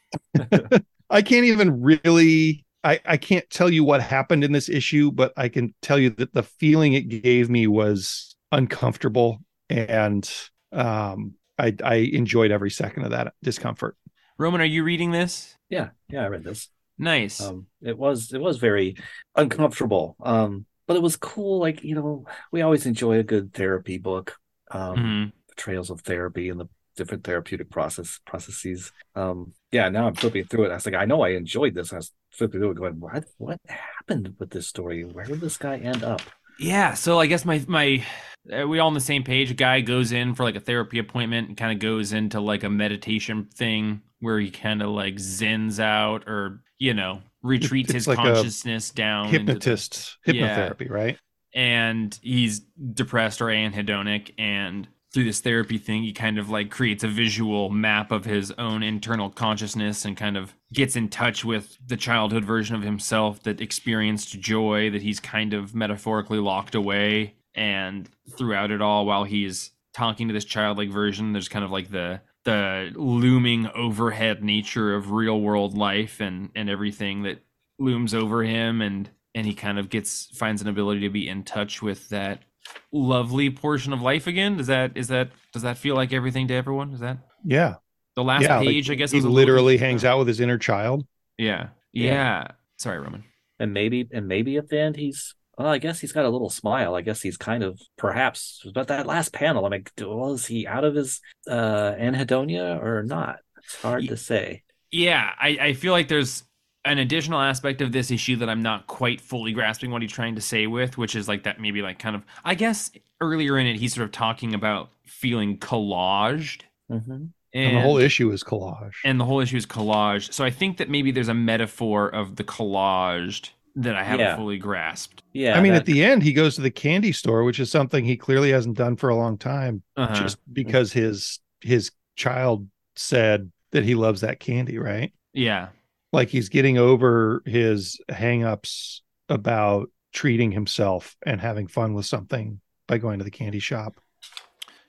I can't even really. I, I can't tell you what happened in this issue, but I can tell you that the feeling it gave me was uncomfortable, and um, I, I enjoyed every second of that discomfort. Roman, are you reading this? Yeah, yeah, I read this. Nice. Um, it was it was very uncomfortable. Um, but it was cool. Like you know, we always enjoy a good therapy book, um, mm-hmm. the trails of therapy and the different therapeutic process processes. Um, yeah, now I'm flipping through it. I was like, I know I enjoyed this. I was flipping through it, going, what what happened with this story? Where did this guy end up? Yeah, so I guess my my we all on the same page. A guy goes in for like a therapy appointment and kind of goes into like a meditation thing where he kind of like zens out or you know retreats it's his like consciousness down hypnotist the, hypnotherapy yeah. right and he's depressed or anhedonic and through this therapy thing he kind of like creates a visual map of his own internal consciousness and kind of gets in touch with the childhood version of himself that experienced joy that he's kind of metaphorically locked away and throughout it all while he's talking to this childlike version. There's kind of like the the looming overhead nature of real world life and and everything that looms over him and and he kind of gets finds an ability to be in touch with that lovely portion of life again. Does that is that does that feel like everything to everyone? Is that yeah. the last yeah, page like, i guess he literally hangs out with his inner child. Yeah. yeah. Yeah. Sorry roman. And maybe and maybe at the end he's well, I guess he's got a little smile. I guess he's kind of perhaps, but that last panel, I'm mean, was he out of his uh, anhedonia or not? It's hard to say. Yeah, I, I feel like there's an additional aspect of this issue that I'm not quite fully grasping what he's trying to say with, which is like that maybe like kind of, I guess earlier in it, he's sort of talking about feeling collaged. Mm-hmm. And, and, the whole issue is collage. And the whole issue is collage. So I think that maybe there's a metaphor of the collaged that I haven't yeah. fully grasped. Yeah. I mean, that... at the end, he goes to the candy store, which is something he clearly hasn't done for a long time, uh-huh. just because his his child said that he loves that candy, right? Yeah. Like he's getting over his hangups about treating himself and having fun with something by going to the candy shop.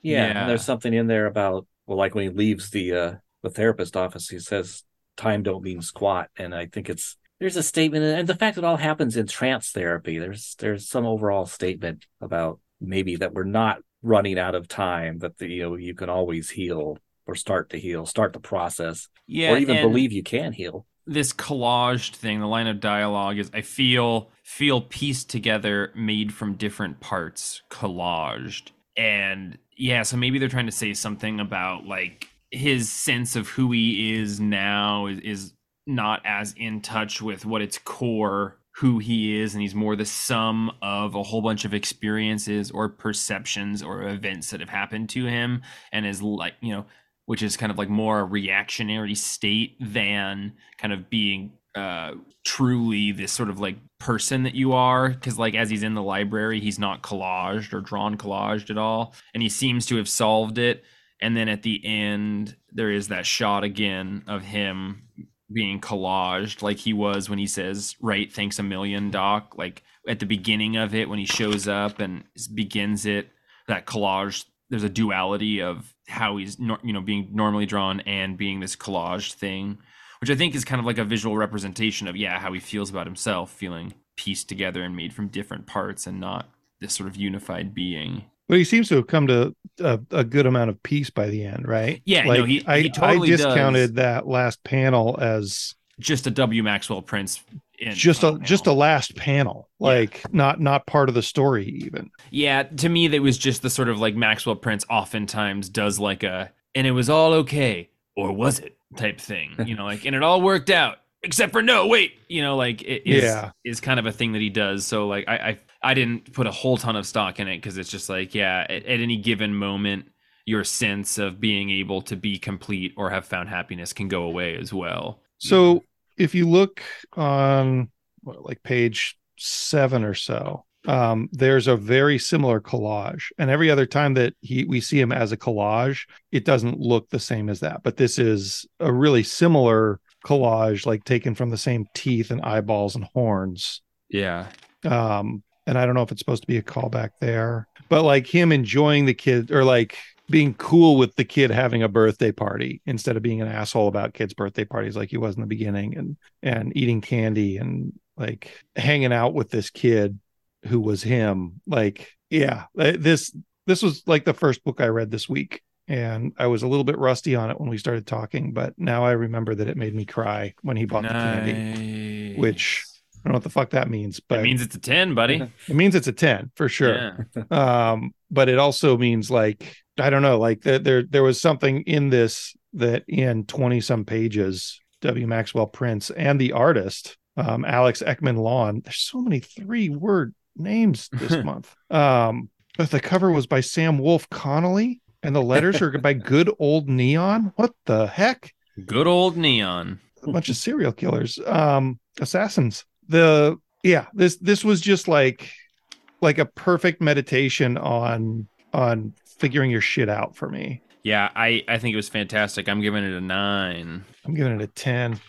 Yeah, yeah. there's something in there about well, like when he leaves the uh the therapist office, he says time don't mean squat, and I think it's there's a statement and the fact that all happens in trance therapy there's there's some overall statement about maybe that we're not running out of time that the, you know you can always heal or start to heal start the process yeah or even believe you can heal. this collaged thing the line of dialogue is i feel feel pieced together made from different parts collaged. And yeah so maybe they're trying to say something about like his sense of who he is now is, is not as in touch with what its core who he is and he's more the sum of a whole bunch of experiences or perceptions or events that have happened to him and is like you know which is kind of like more a reactionary state than kind of being uh truly this sort of like person that you are. Because like as he's in the library he's not collaged or drawn collaged at all and he seems to have solved it. And then at the end there is that shot again of him being collaged like he was when he says right thanks a million doc. Like at the beginning of it when he shows up and begins it that collage there's a duality of how he's you know being normally drawn and being this collage thing which i think is kind of like a visual representation of yeah how he feels about himself feeling pieced together and made from different parts and not this sort of unified being but he seems to have come to a, a, good amount of peace by the end, right? Yeah, like, no, he, I, he totally I discounted does. that last panel as just a W Maxwell Prince. just a panel. just a last panel, like yeah. not not part of the story even. Yeah, to me that was just the sort of like Maxwell Prince oftentimes does like a and it was all okay or was it type thing, you know, like and it all worked out except for no wait, you know, like it is yeah. is kind of a thing that he does. So like I, I I didn't put a whole ton of stock in it because it's just like, yeah, at, at, any given moment, your sense of being able to be complete or have found happiness can go away as well. So if you look on what, like page seven or so, um, there's a very similar collage, and every other time that he we see him as a collage, it doesn't look the same as that. But this is a really similar collage, like taken from the same teeth and eyeballs and horns. Yeah. Um, and I don't know if it's supposed to be a callback there, but like him enjoying the kid or like being cool with the kid having a birthday party instead of being an asshole about kids' birthday parties like he was in the beginning and and eating candy and like hanging out with this kid who was him. Like, yeah, uh, this this was like the first book I read this week. And I was a little bit rusty on it when we started talking, but now I remember that it made me cry when he bought nice. the candy, which don't know what the fuck that means, but it means it's a 10, buddy. It means it's a 10 for sure. Yeah. um, but it also means like, I don't know, like there, there, there was something in this that in 20 some pages, W. Maxwell Prince and the artist, um, Alex Eckman Lawn, there's so many three word names this month. Um, but the cover was by Sam Wolf Connolly and the letters are by Good Old Neon. What the heck? Good old Neon. A bunch of serial killers, um, assassins the yeah this this was just like like a perfect meditation on on figuring your shit out for me. Yeah i i think it was fantastic. I'm giving it a nine. I'm giving it a 10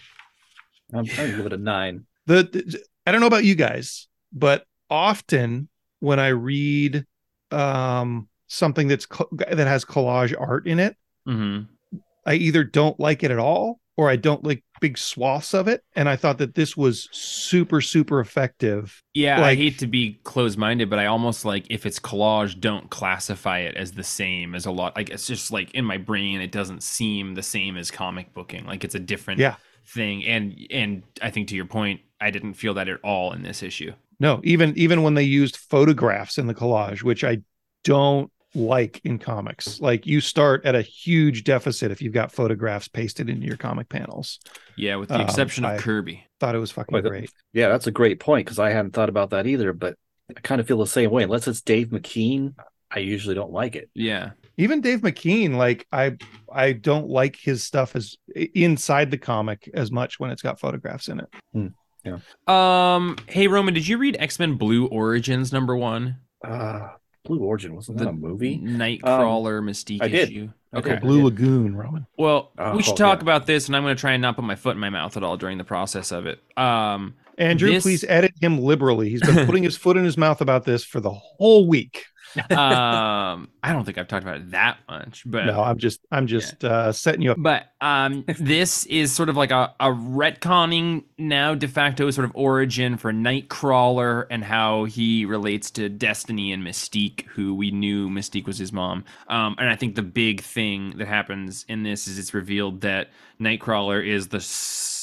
i'm trying to give it a nine. The, the i don't know about you guys but often when i read um something that's that has collage art in it, mm-hmm. I either don't like it at all or I don't like big swaths of it. And I thought that this was super, super effective. Yeah, like, I hate to be closed minded, but I almost like if it's collage, don't classify it as the same as a lot. Like it's just like in my brain, it doesn't seem the same as comic booking. Like it's a different yeah. thing. And and I think to your point, I didn't feel that at all in this issue. No, even even when they used photographs in the collage, which I don't like in comics. Like you start at a huge deficit if you've got photographs pasted into your comic panels. Yeah, with the um, exception of I Kirby. Thought it was fucking Wait, great. Yeah, that's a great point because I hadn't thought about that either. But I kind of feel the same way. Unless it's Dave McKean, I usually don't like it. Yeah. Even Dave McKean, like I I don't like his stuff as inside the comic as much when it's got photographs in it. Hmm. Yeah. Um. Hey Roman, did you read X Men Blue Origins number one? Uh Blue Origin wasn't that the a movie? Nightcrawler um, Mystique I issue. Did. Okay, Blue Lagoon, Roman. Well, oh, we should talk yeah. about this, and I'm going to try and not put my foot in my mouth at all during the process of it. Um, Andrew, this... please edit him liberally. He's been putting his foot in his mouth about this for the whole week um, I don't think I've talked about it that much, but no, I'm just I'm just yeah. uh, setting you up. But um, this is sort of like a, a retconning now de facto sort of origin for Nightcrawler and how he relates to Destiny and Mystique, who we knew Mystique was his mom. Um, and I think the big thing that happens in this is it's revealed that Nightcrawler is the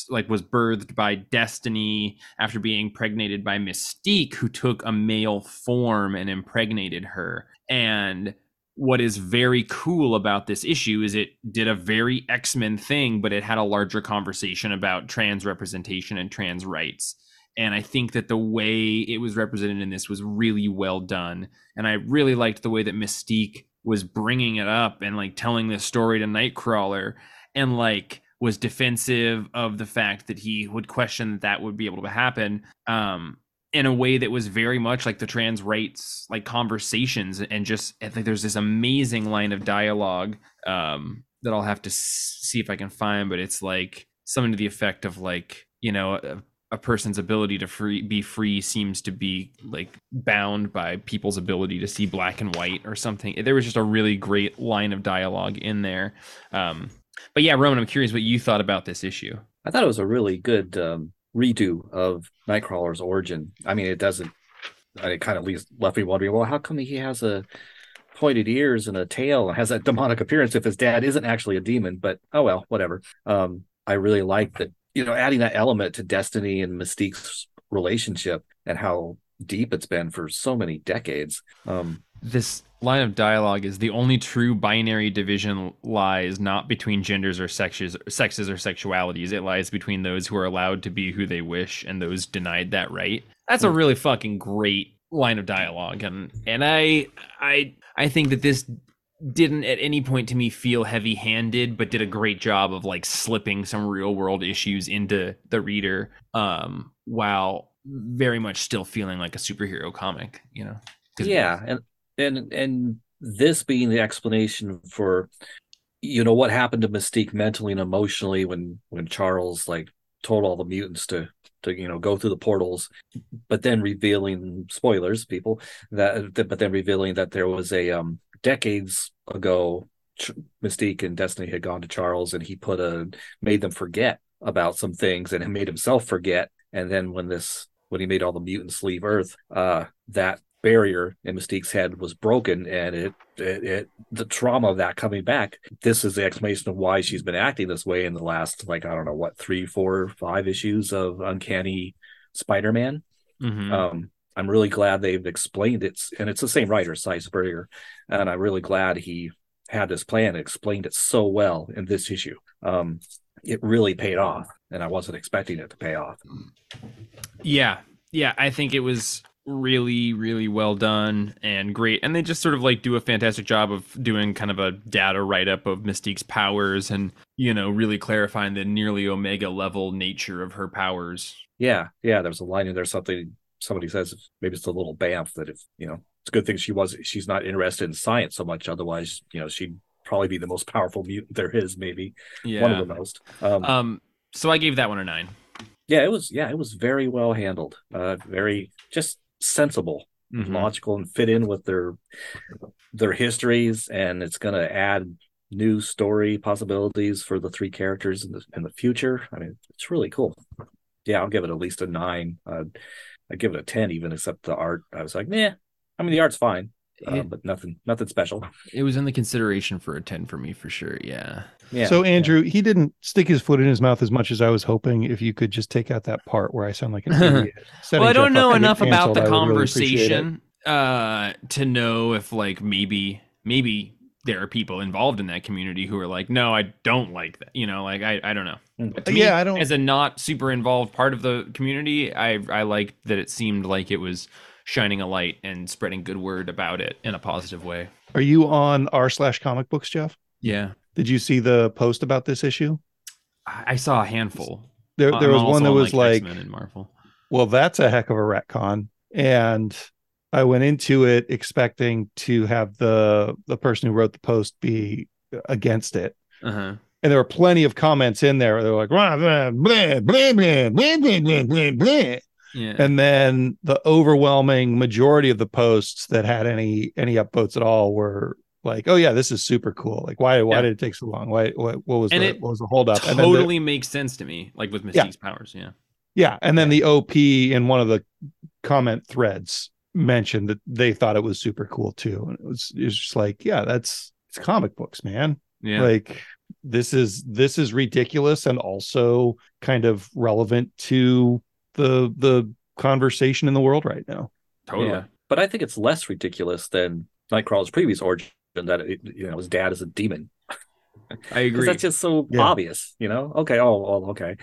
like was birthed by Destiny after being impregnated by Mystique, who took a male form and impregnated her. And what is very cool about this issue is it did a very X-Men thing, but it had a larger conversation about trans representation and trans rights. And I think that the way it was represented in this was really well done. And I really liked the way that Mystique was bringing it up and like telling this story to Nightcrawler. And like, was defensive of the fact that he would question that that would be able to happen um, in a way that was very much like the trans rights like conversations and just I think there's this amazing line of dialogue um, that I'll have to see if I can find but it's like something to the effect of like you know a, a person's ability to free be free seems to be like bound by people's ability to see black and white or something. There was just a really great line of dialogue in there um, but yeah, Roman, I'm curious what you thought about this issue. I thought it was a really good um, redo of Nightcrawler's origin. I mean, it doesn't. It kind of leaves left me wondering, well, how come he has a pointed ears and a tail and has that demonic appearance if his dad isn't actually a demon? But oh well, whatever. Um, I really like that. You know, adding that element to Destiny and Mystique's relationship and how deep it's been for so many decades. Um, this line of dialogue is the only true binary division lies not between genders or sexes sexes or sexualities. It lies between those who are allowed to be who they wish and those denied that right. That's a hmm. really fucking great line of dialogue. And and i i i think that this didn't at any point to me feel heavy handed but did a great job of like slipping some real world issues into the reader um while very much still feeling like a superhero comic you know? Yeah and and and this being the explanation for you know what happened to Mystique mentally and emotionally when when Charles like told all the mutants to to you know go through the portals but then revealing spoilers people that but then revealing that there was a um decades ago Mystique and Destiny had gone to Charles and he put a made them forget about some things and made himself forget. And then when this when he made all the mutants leave Earth, uh, that barrier in Mystique's head was broken, and it, it, it, the trauma of that coming back. This is the explanation of why she's been acting this way in the last, like I don't know, what three, four, five issues of Uncanny Spider-Man. Mm-hmm. Um, I'm really glad they've explained it, and it's the same writer, Si Spurrier, and I'm really glad he had this plan and explained it so well in this issue. Um, it really paid off, and I wasn't expecting it to pay off. Yeah, yeah, I think it was really really well done and great. And they just sort of like do a fantastic job of doing kind of a data write up of mystique's powers and you know really clarifying the nearly omega level nature of her powers. Yeah yeah there's a line in there something somebody says maybe it's a little bamf that if you know it's a good thing she was she's not interested in science so much otherwise you know she'd probably be the most powerful mutant there is maybe. Yeah. one of the most. Um, um so i gave that one a nine. Yeah it was yeah it was very well handled. Uh very just sensible, mm-hmm. logical, and fit in with their their histories, and it's going to add new story possibilities for the three characters in the in the future. I mean, it's really cool. Yeah, I'll give it at least a nine. Uh, I give it a ten, even except the art. I was like, yeah. I mean, the art's fine, uh, but nothing, nothing special. It was in the consideration for a ten for me for sure. Yeah. Yeah. so Andrew, he didn't stick his foot in his mouth as much as I was hoping. If you could just take out that part where I sound like an idiot. well, I don't know up to enough about the I would really conversation uh to know if like maybe maybe there are people involved in that community who are like, no, I don't like that. You know, like I, I don't know. Mm. But me, Yeah, I don't- As a not super involved part of the community, I I liked that it seemed like it was shining a light and spreading good word about it in a positive way. Are you on r slash comic books, Jeff? Yeah, Did you see the post about this issue? I, I saw a handful. There, I'm there was one that was like, X-Men and Marvel. well, that's a heck of a retcon. And I went into it expecting to have the the person who wrote the post be against it. Uh huh. And there were plenty of comments in there. They're like, blah, blah, blah, blah, blah, blah, blah, blah, blah, blah. Yeah. and then the overwhelming majority of the posts that had any any upvotes at all were like, "Oh yeah, this is super cool." Like, why why Yeah. did it take so long? Why what, what was And the it what was the holdup? And the- totally makes sense to me, like with Mystique's powers. Yeah. yeah, and then the OP in one of the comment threads mentioned that they thought it was super cool too, and it was it was just like, yeah, that's it's comic books, man. Yeah. Like this is this is ridiculous and also kind of relevant to the the conversation in the world right now. totally. Yeah. But I think it's less ridiculous than Nightcrawler's previous origin that it, you know his dad is a demon. I 'Cause agree. That's just so Yeah. obvious, you know. Okay, oh, oh okay.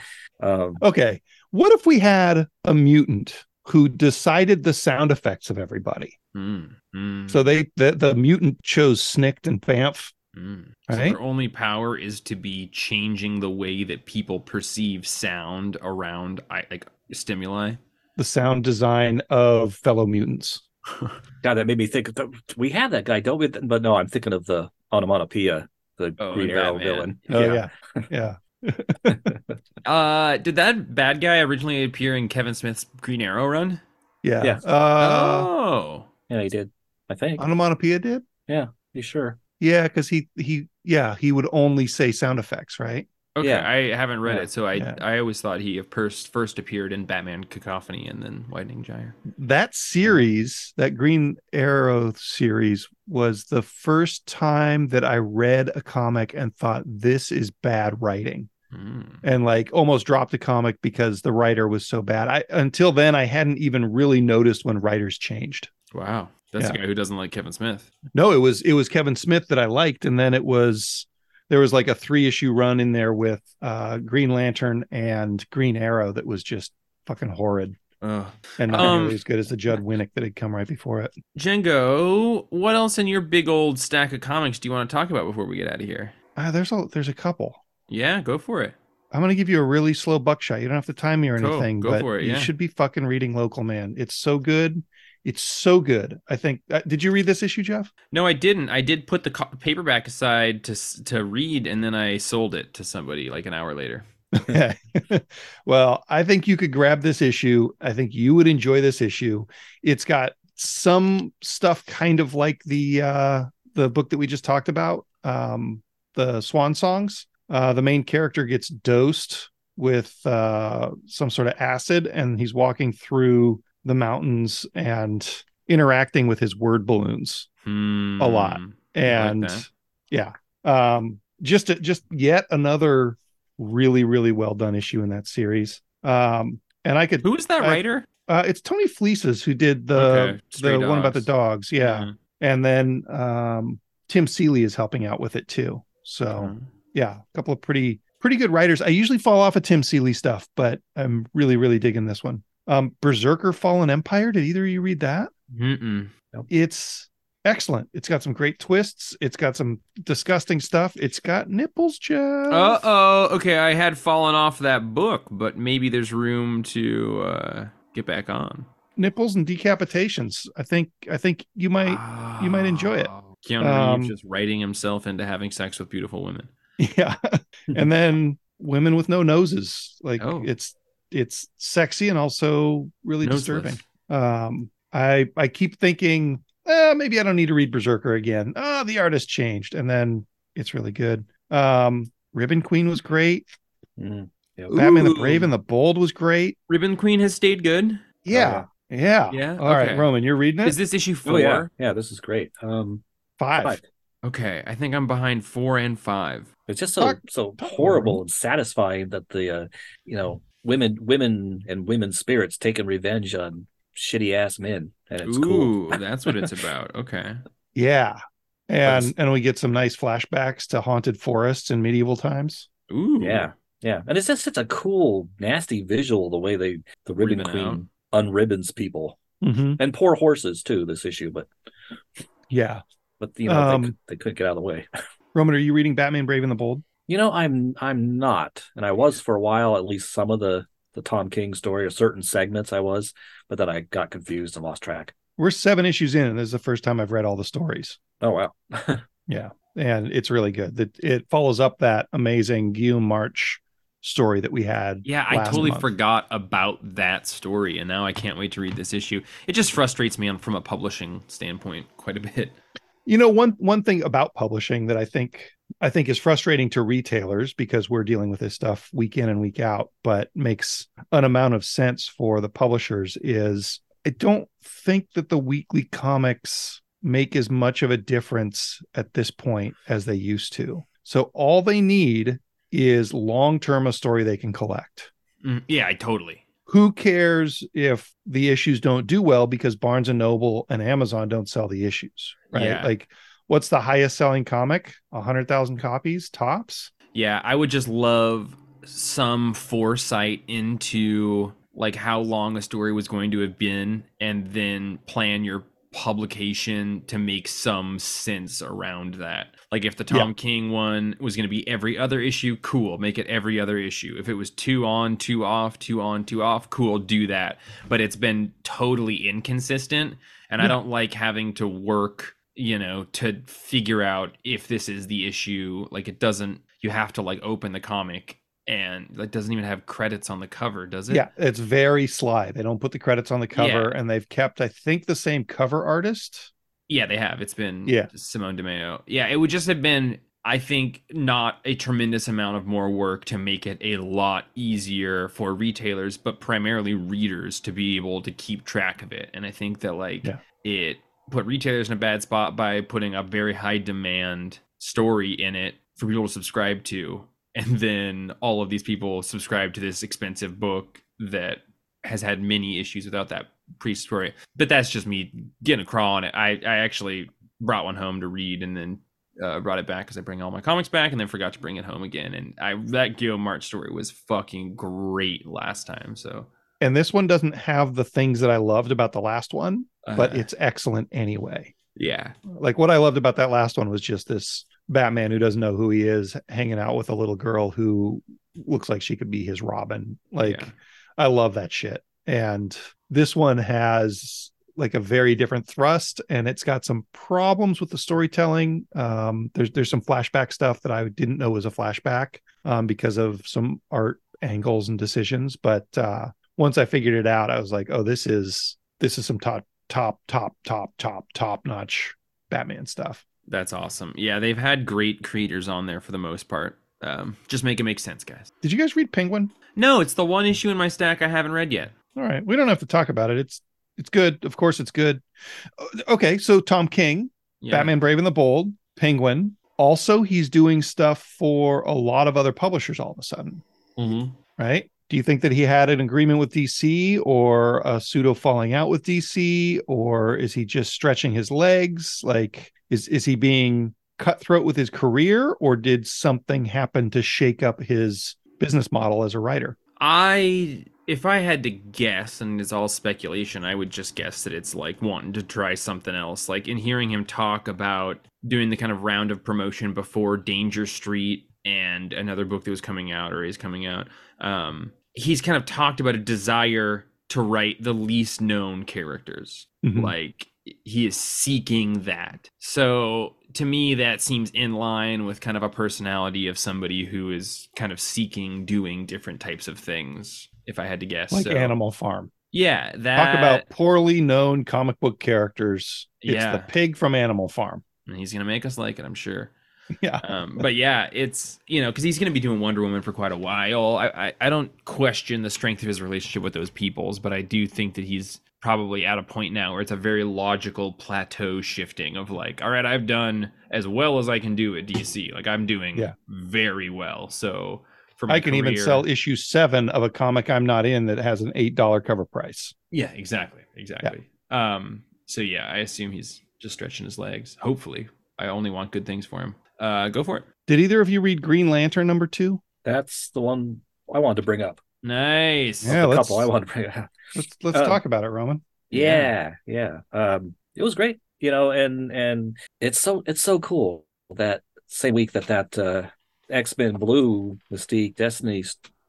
Um, Okay. What if we had a mutant who decided the sound effects of everybody? Mm, mm, So they the, the mutant chose Snikt and Bamf. mm. So right? their only power is to be changing the way that people perceive sound around I like stimuli. the sound design of fellow mutants. God, that made me think. Of we have that guy, don't we? But no, I'm thinking of the onomatopoeia, the Oh, Green Arrow villain. Oh yeah. Yeah. Uh, did that bad guy originally appear in Kevin Smith's Green Arrow run? Yeah. Yeah. Uh oh, yeah, he did. I think. Onomatopoeia did? Yeah, you sure? Yeah, because he he yeah, he would only say sound effects, right? Okay. Yeah. I haven't read Yeah. it, so I Yeah. I always thought he first first appeared in Batman Cacophony and then Widening Gyre. That series, that Green Arrow series, was the first time that I read a comic and thought this is bad writing. Mm. and like almost dropped a comic because the writer was so bad. I until then I hadn't even really noticed when writers changed. Wow, that's the guy who doesn't like Kevin Smith. No, it was it was Kevin Smith that I liked, and then it was there was like a three issue run in there with uh Green Lantern and Green Arrow that was just fucking horrid Ugh. and not Um, nearly as good as the Judd Winick that had come right before it. Django, what else in your big old stack of comics do you want to talk about before we get out of here? Ah, there's a there's a couple. Yeah, go for it. I'm gonna give you a really slow buckshot. You don't have to time me or Cool. anything, Go but for it, you should be fucking reading Local Man. It's so good. It's so good. I think. Uh, did you read this issue, Jeff? No, I didn't. I did put the co- paperback aside to to read, and then I sold it to somebody like an hour later. Yeah. well, I think you could grab this issue. I think you would enjoy this issue. It's got some stuff kind of like the uh the book that we just talked about, um the Swan Songs. Uh the main character gets dosed with uh some sort of acid and he's walking through the mountains and interacting with his word balloons Hmm. A lot. and that. yeah um just just yet another really really well done issue in that series um and i could Who is that I- writer? uh it's tony fleecs who did the Okay, the one about the Dogs. dogs yeah and then um tim seeley is helping out with it too so Mhm. yeah a couple of pretty pretty good writers i usually fall off of tim seeley stuff but i'm really really digging this one um BRZRKR fallen empire did either of you read that Mm-mm. it's excellent. It's got some great twists. It's got some disgusting stuff. It's got nipples, Jeff. Uh oh. Okay, I had fallen off that book, but maybe there's room to uh, get back on. Nipples and decapitations. I think. I think you might. you might enjoy it. Oh, Keanu Um, Reeves just writing himself into having sex with beautiful women. Yeah. and then women with no noses. Like Oh. it's it's sexy and also really Noseless. disturbing. Um, I I keep thinking eh, maybe I don't need to read BRZRKR again. Oh, the artist changed, and then it's really good. Um, Ribbon Queen was great. Mm. Yep. Batman the Brave and the Bold was great. Ribbon Queen has stayed good. Yeah, yeah, Yeah? All right, Okay. Roman, you're reading it. Is this issue four? Oh yeah, yeah. This is great. Um, five? five. Okay, I think I'm behind four and five. It's just so Talk- so horrible and satisfying that the uh, you know women women and women's spirits taking revenge on shitty ass men, and it's Ooh, cool. that's what it's about. Okay. Yeah, and Nice. and we get some nice flashbacks to haunted forests in medieval times. Ooh. Yeah, yeah, and it's just such a cool, nasty visual the way they the Ribbon Ribbon Queen unribbons people Mm-hmm. and poor horses too. This issue, but Yeah, but you know they, Um, could- they couldn't get out of the way. Roman, are you reading Batman Brave and the Bold? You know, I'm I'm not, and I was for a while. At least some of the the Tom King story or certain segments I was, but then I got confused and lost track. We're seven issues in, and this is the first time I've read all the stories. Oh wow, Yeah, and it's really good. That it follows up that amazing Guillem March story that we had. Yeah, I totally month. forgot about that story, and now I can't wait to read this issue. It just frustrates me on from a publishing standpoint quite a bit. You know, one one thing about publishing that I think I think is frustrating to retailers because we're dealing with this stuff week in and week out, but makes an amount of sense for the publishers is I don't think that the weekly comics make as much of a difference at this point as they used to. So all they need is long term a story they can collect. Mm, yeah, I totally. Who cares if the issues don't do well because Barnes and Noble and Amazon don't sell the issues, right? Yeah. Like, what's the highest selling comic? A hundred thousand copies tops. Yeah, I would just love some foresight into like how long a story was going to have been and then plan your publication to make some sense around that. Like if the Tom Yeah. King one was going to be every other issue, cool, make it every other issue. If it was two on, two off, two on, two off, cool, do that. But it's been totally inconsistent and I don't like having to work you know to figure out if this is the issue like it doesn't you have to like open the comic and it doesn't even have credits on the cover does it yeah, it's very sly. They don't put the credits on the cover, and they've kept, I think, the same cover artist. yeah they have it's been Yeah. simone di meo yeah it would just have been i think not a tremendous amount of more work to make it a lot easier for retailers but primarily readers to be able to keep track of it and i think that like Yeah. it put retailers in a bad spot by putting a very high demand story in it for people to subscribe to. And then all of these people subscribe to this expensive book that has had many issues without that pre-story but that's just me getting a crawl on it. I i actually brought one home to read and then uh, brought it back because i bring all my comics back and then forgot to bring it home again. And i that Guillem march story was fucking great last time so. And this one doesn't have the things that I loved about the last one, but uh, it's excellent anyway. yeah Like what I loved about that last one was just this Batman who doesn't know who he is hanging out with a little girl who looks like she could be his Robin. Like Yeah. I love that shit. And this one has like a very different thrust and it's got some problems with the storytelling. Um there's there's some flashback stuff that I didn't know was a flashback um because of some art angles and decisions, but uh once I figured it out I was like, "Oh, this is this is some top top top top top top notch Batman stuff." that's awesome yeah they've had great creators on there for the most part um just make it make sense guys Did you guys read Penguin? no it's the one issue in my stack i haven't read yet All right, we don't have to talk about it. It's it's good. Of course, it's good. Uh, Okay, so Tom King, yeah. Batman Brave and the Bold, Penguin. Also, he's doing stuff for a lot of other publishers all of a sudden, Mhm. right? Do you think that he had an agreement with DC or a pseudo falling out with DC or is he just stretching his legs? Like is is he being cutthroat with his career or did something happen to shake up his business model as a writer? I if I had to guess, and it's all speculation, I would just guess that it's like wanting to try something else. Like in hearing him talk about doing the kind of round of promotion before Danger Street and another book that was coming out or is coming out. Um, he's kind of talked about a desire to write the least known characters. Mhm. Like he is seeking that. So to me, that seems in line with kind of a personality of somebody who is kind of seeking doing different types of things. If I had to guess, like so, Animal Farm. Yeah, that talk about poorly known comic book characters. It's Yeah. the pig from Animal Farm. and he's gonna make us like it, I'm sure. Yeah. Um, but yeah, it's you know because he's gonna be doing Wonder Woman for quite a while. I, I I don't question the strength of his relationship with those peoples, but I do think that he's probably at a point now where it's a very logical plateau shifting of like, all right, I've done as well as I can do at DC. Like I'm doing Yeah. very well. So for I can even sell issue seven of a comic I'm not in that has an eight dollar cover price. Yeah, exactly, exactly. Um, so yeah, I assume he's just stretching his legs. Hopefully, I only want good things for him. Uh, go for it. Did either of you read Green Lantern number two? That's the one I wanted to bring up. Nice. Yeah, a let's- couple I wanted to bring up. Let's let's Um, talk about it, Roman. Yeah, yeah. Um, it was great, you know, and and it's so it's so cool that same week that that uh, X Men Blue Mystique Destiny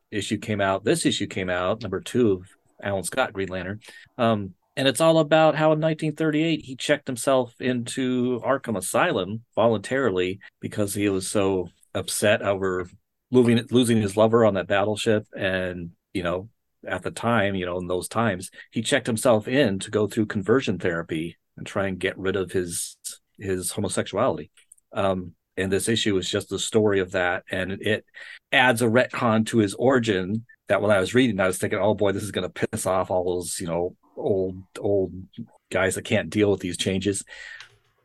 issue came out, this issue came out, number two of Alan Scott Green Lantern, um, and it's all about how in 1938 he checked himself into Arkham Asylum voluntarily because he was so upset over losing losing his lover on that battleship, and you know at the time, you know, in those times, he checked himself in to go through conversion therapy and try and get rid of his his homosexuality. Um, and this issue is just the story of that, and it adds a retcon to his origin. That when I was reading, I was thinking, oh boy, this is going to piss off all those you know old old guys that can't deal with these changes.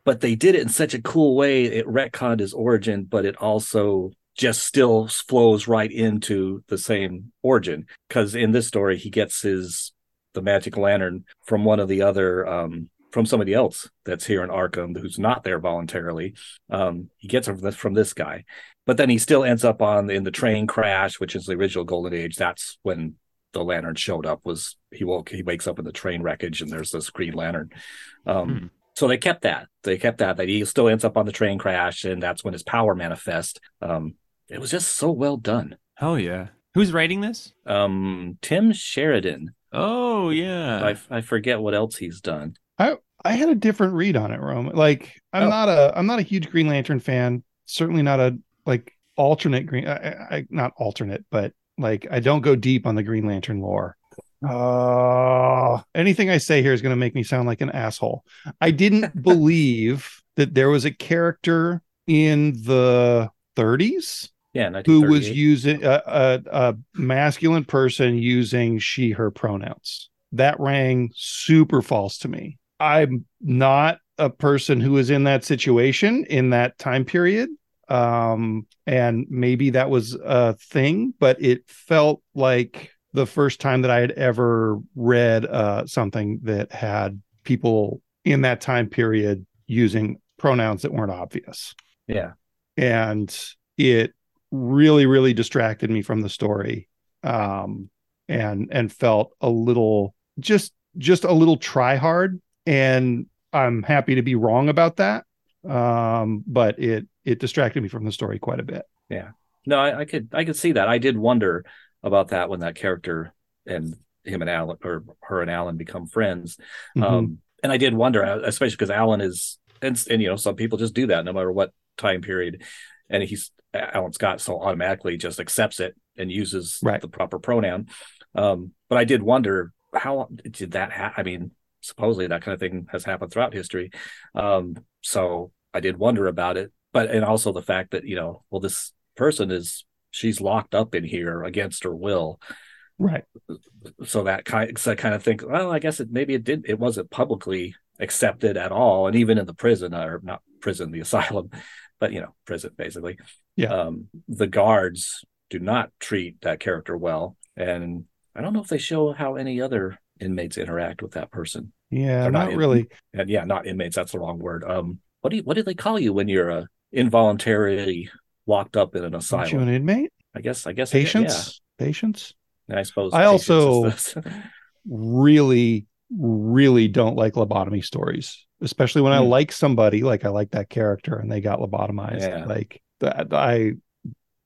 But they did it in such a cool way. It retconned his origin, but it also just still flows right into the same origin because in this story he gets his the magic lantern from one of the other um from somebody else that's here in arkham who's not there voluntarily um he gets it from this, from this guy but then he still ends up on in the train crash which is the original golden age that's when the lantern showed up was he woke he wakes up in the train wreckage and there's this green lantern um Hmm. so they kept that they kept that that he still ends up on the train crash and that's when his power manifests um it was just so well done Hell yeah. Who's writing this? um tim sheridan Oh yeah. I, I forget what else he's done I I had a different read on it, Roman. Like I'm Oh. not a I'm not a huge Green Lantern fan. Certainly not a like alternate Green. I, I, I- not alternate, but like I don't go deep on the Green Lantern lore. Uh, anything I say here is going to make me sound like an asshole. I didn't believe that there was a character in the 30s yeah who was using a, a, a masculine person using she her pronouns that rang super false to me i'm not a person who was in that situation in that time period um and maybe that was a thing but it felt like the first time that i had ever read uh something that had people in that time period using pronouns that weren't obvious. Yeah. And it really really distracted me from the story um and and felt a little just just a little try hard. And i'm happy to be wrong about that um but it it distracted me from the story quite a bit. Yeah. no I, I could i could see that. I did wonder about that when that character and him and alan or her and alan become friends. Mhm. um and i did wonder especially because alan is and, and you know some people just do that no matter what time period. And he's alan scott so automatically just accepts it and uses Right. the proper pronoun. Um but i did wonder how did that happen i mean supposedly that kind of thing has happened throughout history. Um so i did wonder about it but and also the fact that you know well this person is she's locked up in here against her will. Right. So that kind so I kind of think well i guess it maybe it did it wasn't publicly accepted at all. And even in the prison or not prison the asylum but you know prison basically. Yeah. um the guards do not treat that character well. And i don't know if they show how any other inmates interact with that person. Yeah They're not not in- really. and yeah not inmates that's the wrong word. Um what do you what do they call you when you're uh, involuntarily locked up in an Aren't you asylum an inmate i guess i guess patience patience yeah. i suppose I patience also- really really don't like lobotomy stories especially when i Hmm. like somebody like i like that character and they got lobotomized Yeah. like that i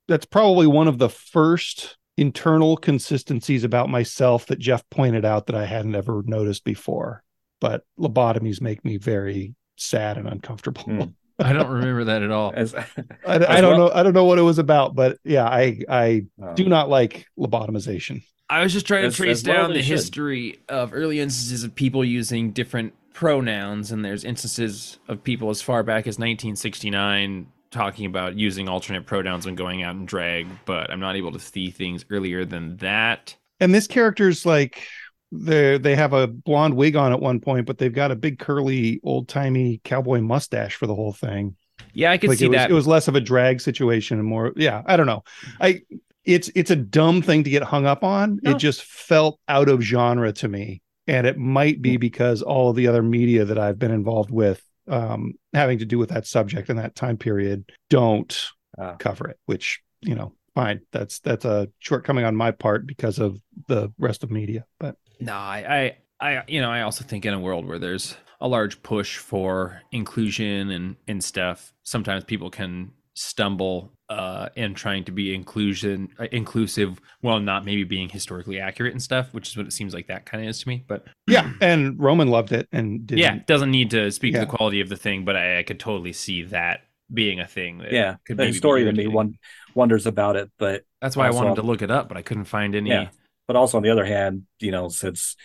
that's probably one of the first internal consistencies about myself that jeff pointed out that i hadn't ever noticed before but lobotomies make me very sad and uncomfortable Hmm. I don't remember that at all. As- I, I don't well- know i don't know what it was about but yeah i i um, do not like lobotomization I was just trying as, to trace well down the should. history of early instances of people using different pronouns, and there's instances of people as far back as 1969 talking about using alternate pronouns when going out in drag, but I'm not able to see things earlier than that. And this character's like they they have a blonde wig on at one point, but they've got a big curly old timey cowboy mustache for the whole thing. Yeah, I could like see it was, that. It was less of a drag situation and more. Yeah, I don't know. I it's it's a dumb thing to get hung up on. No. It just felt out of genre to me, and it might be because all of the other media that I've been involved with, um, having to do with that subject in that time period, don't uh. cover it. Which you know, fine. That's that's a shortcoming on my part because of the rest of media. But no, I, I, I, you know, I also think in a world where there's a large push for inclusion and and stuff, sometimes people can stumble uh in trying to be inclusion uh, inclusive while not maybe being historically accurate and stuff which is what it seems like that kind of is to me but yeah and roman loved it and didn't. yeah doesn't need to speak yeah. to the quality of the thing but I, I, could totally see that being a thing That yeah could be the story to me one wonders about it but that's why i wanted to look it up but i couldn't find any yeah. But also on the other hand, you know, since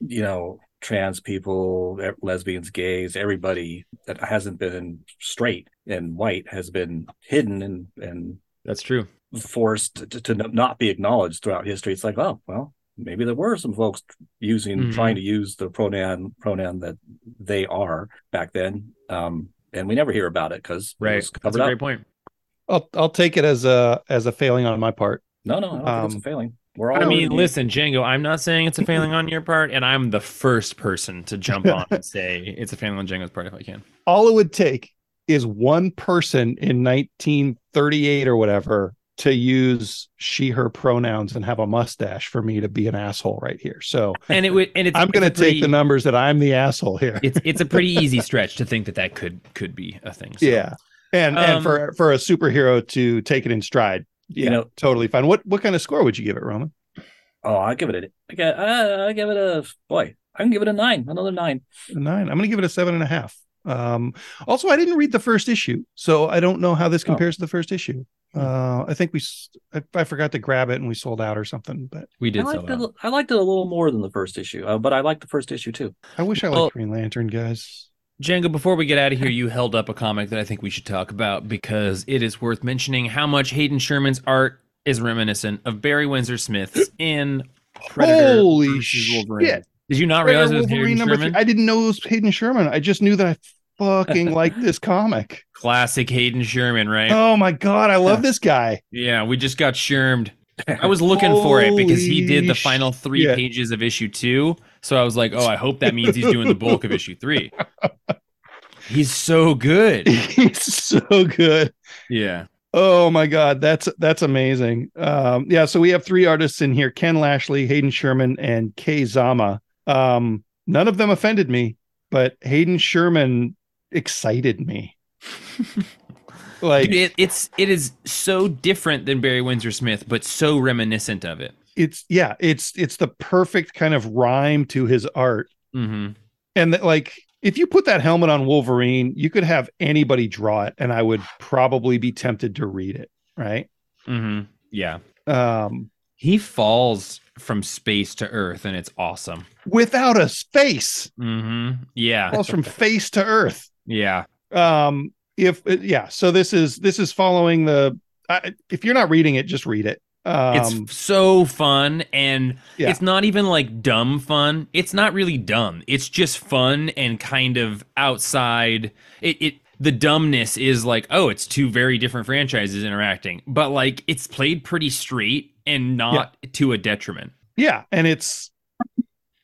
you know trans people, lesbians, gays, everybody that hasn't been straight and white has been hidden and and that's true forced to, to not be acknowledged throughout history. It's like, oh well, maybe there were some folks using mm-hmm. trying to use the pronoun pronoun that they are back then um and we never hear about it because right that's a up. great point i'll i'll take it as a as a failing on my part no no i don't um, think it's a um, failing we're all I mean, listen, Django, I'm not saying it's a failing on your part, and I'm the first person to jump on and say it's a failing on Django's part if I can. All it would take is one person in 1938 or whatever to use she her pronouns and have a mustache for me to be an asshole right here. So and it would and it's I'm going to take the numbers that I'm the asshole here. it's it's a pretty easy stretch to think that that could could be a thing. So. Yeah. And um, and for for a superhero to take it in stride yeah, you know, totally fine. What what kind of score would you give it, Roman? Oh, I give it a, I get, uh, I give it a boy. I can give it a nine, another nine. A nine. I'm going to give it a seven and a half. Um, also, I didn't read the first issue, so I don't know how this oh. compares oh. to the first issue. Hmm. Uh, I think we, I, I, forgot to grab it and we sold out or something. But we did. I liked, it, I liked it a little more than the first issue, uh, but I liked the first issue too. I wish I liked well, Green Lantern, guys. Django, before we get out of here, you held up a comic that I think we should talk about because it is worth mentioning how much Hayden Sherman's art is reminiscent of Barry Windsor Smith's in Predator Holy shit. Did you not realize it was Hayden Sherman? I didn't know it was Hayden Sherman. I just knew that I fucking like this comic. Classic Hayden Sherman, right? Oh my god, I love this guy. Yeah, we just got shermed. I was looking for it because he did the final three shit. pages of issue two. So I was like, oh, I hope that means he's doing the bulk of issue three. He's so good. He's so good. Yeah. Oh my God, that's that's amazing. Um, yeah, so we have three artists in here: Ken Lashley, Hayden Sherman, and Kei Zama. Um, none of them offended me, but Hayden Sherman excited me. like Dude, it, it's it is so different than Barry Windsor Smith, but so reminiscent of it. It's yeah, it's it's the perfect kind of rhyme to his art, mm-hmm. and that like if you put that helmet on Wolverine, you could have anybody draw it, and I would probably be tempted to read it. Right? Mm-hmm. Yeah. Um, he falls from space to Earth, and it's awesome. Without a space. Mm-hmm. Yeah. Falls from face to Earth. Yeah. Um. If yeah, so this is this is following the. Uh, if you're not reading it, just read it. Um, it's so fun and yeah. it's not even like dumb fun. It's not really dumb. It's just fun and kind of outside. It, it the dumbness is like, oh, it's two very different franchises interacting, but like it's played pretty straight and not yeah. to a detriment. Yeah, and it's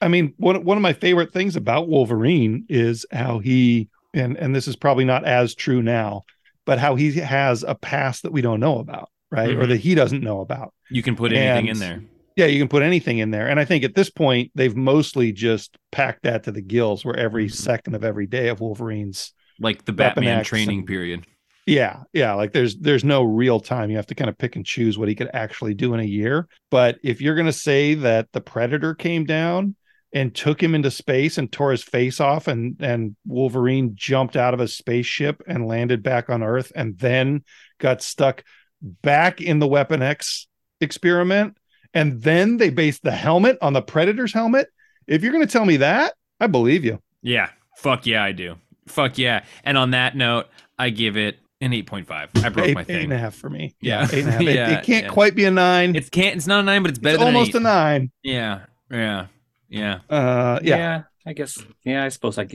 I mean, one one of my favorite things about Wolverine is how he and and this is probably not as true now, but how he has a past that we don't know about right? Mm-hmm. Or that he doesn't know about. You can put anything and, in there. Yeah, you can put anything in there. And I think at this point, they've mostly just packed that to the gills where every mm-hmm. second of every day of Wolverine's like the Batman training and, period. Yeah, yeah. Like there's there's no real time. You have to kind of pick and choose what he could actually do in a year. But if you're gonna say that the Predator came down and took him into space and tore his face off and and Wolverine jumped out of a spaceship and landed back on Earth and then got stuck back in the Weapon X experiment and then they based the helmet on the Predator's helmet. If you're going to tell me that, I believe you. Yeah. Fuck yeah, I do. Fuck yeah. And on that note, I give it an 8.5. I broke eight, my thing. eight and a half for me. Yeah. eight and a half. It- Yeah, it, can't yeah. quite be a nine. It's can't it's not a nine, but it's better It's than almost an a nine. Yeah. Yeah. Yeah. Uh, yeah. I guess. Yeah, I suppose I,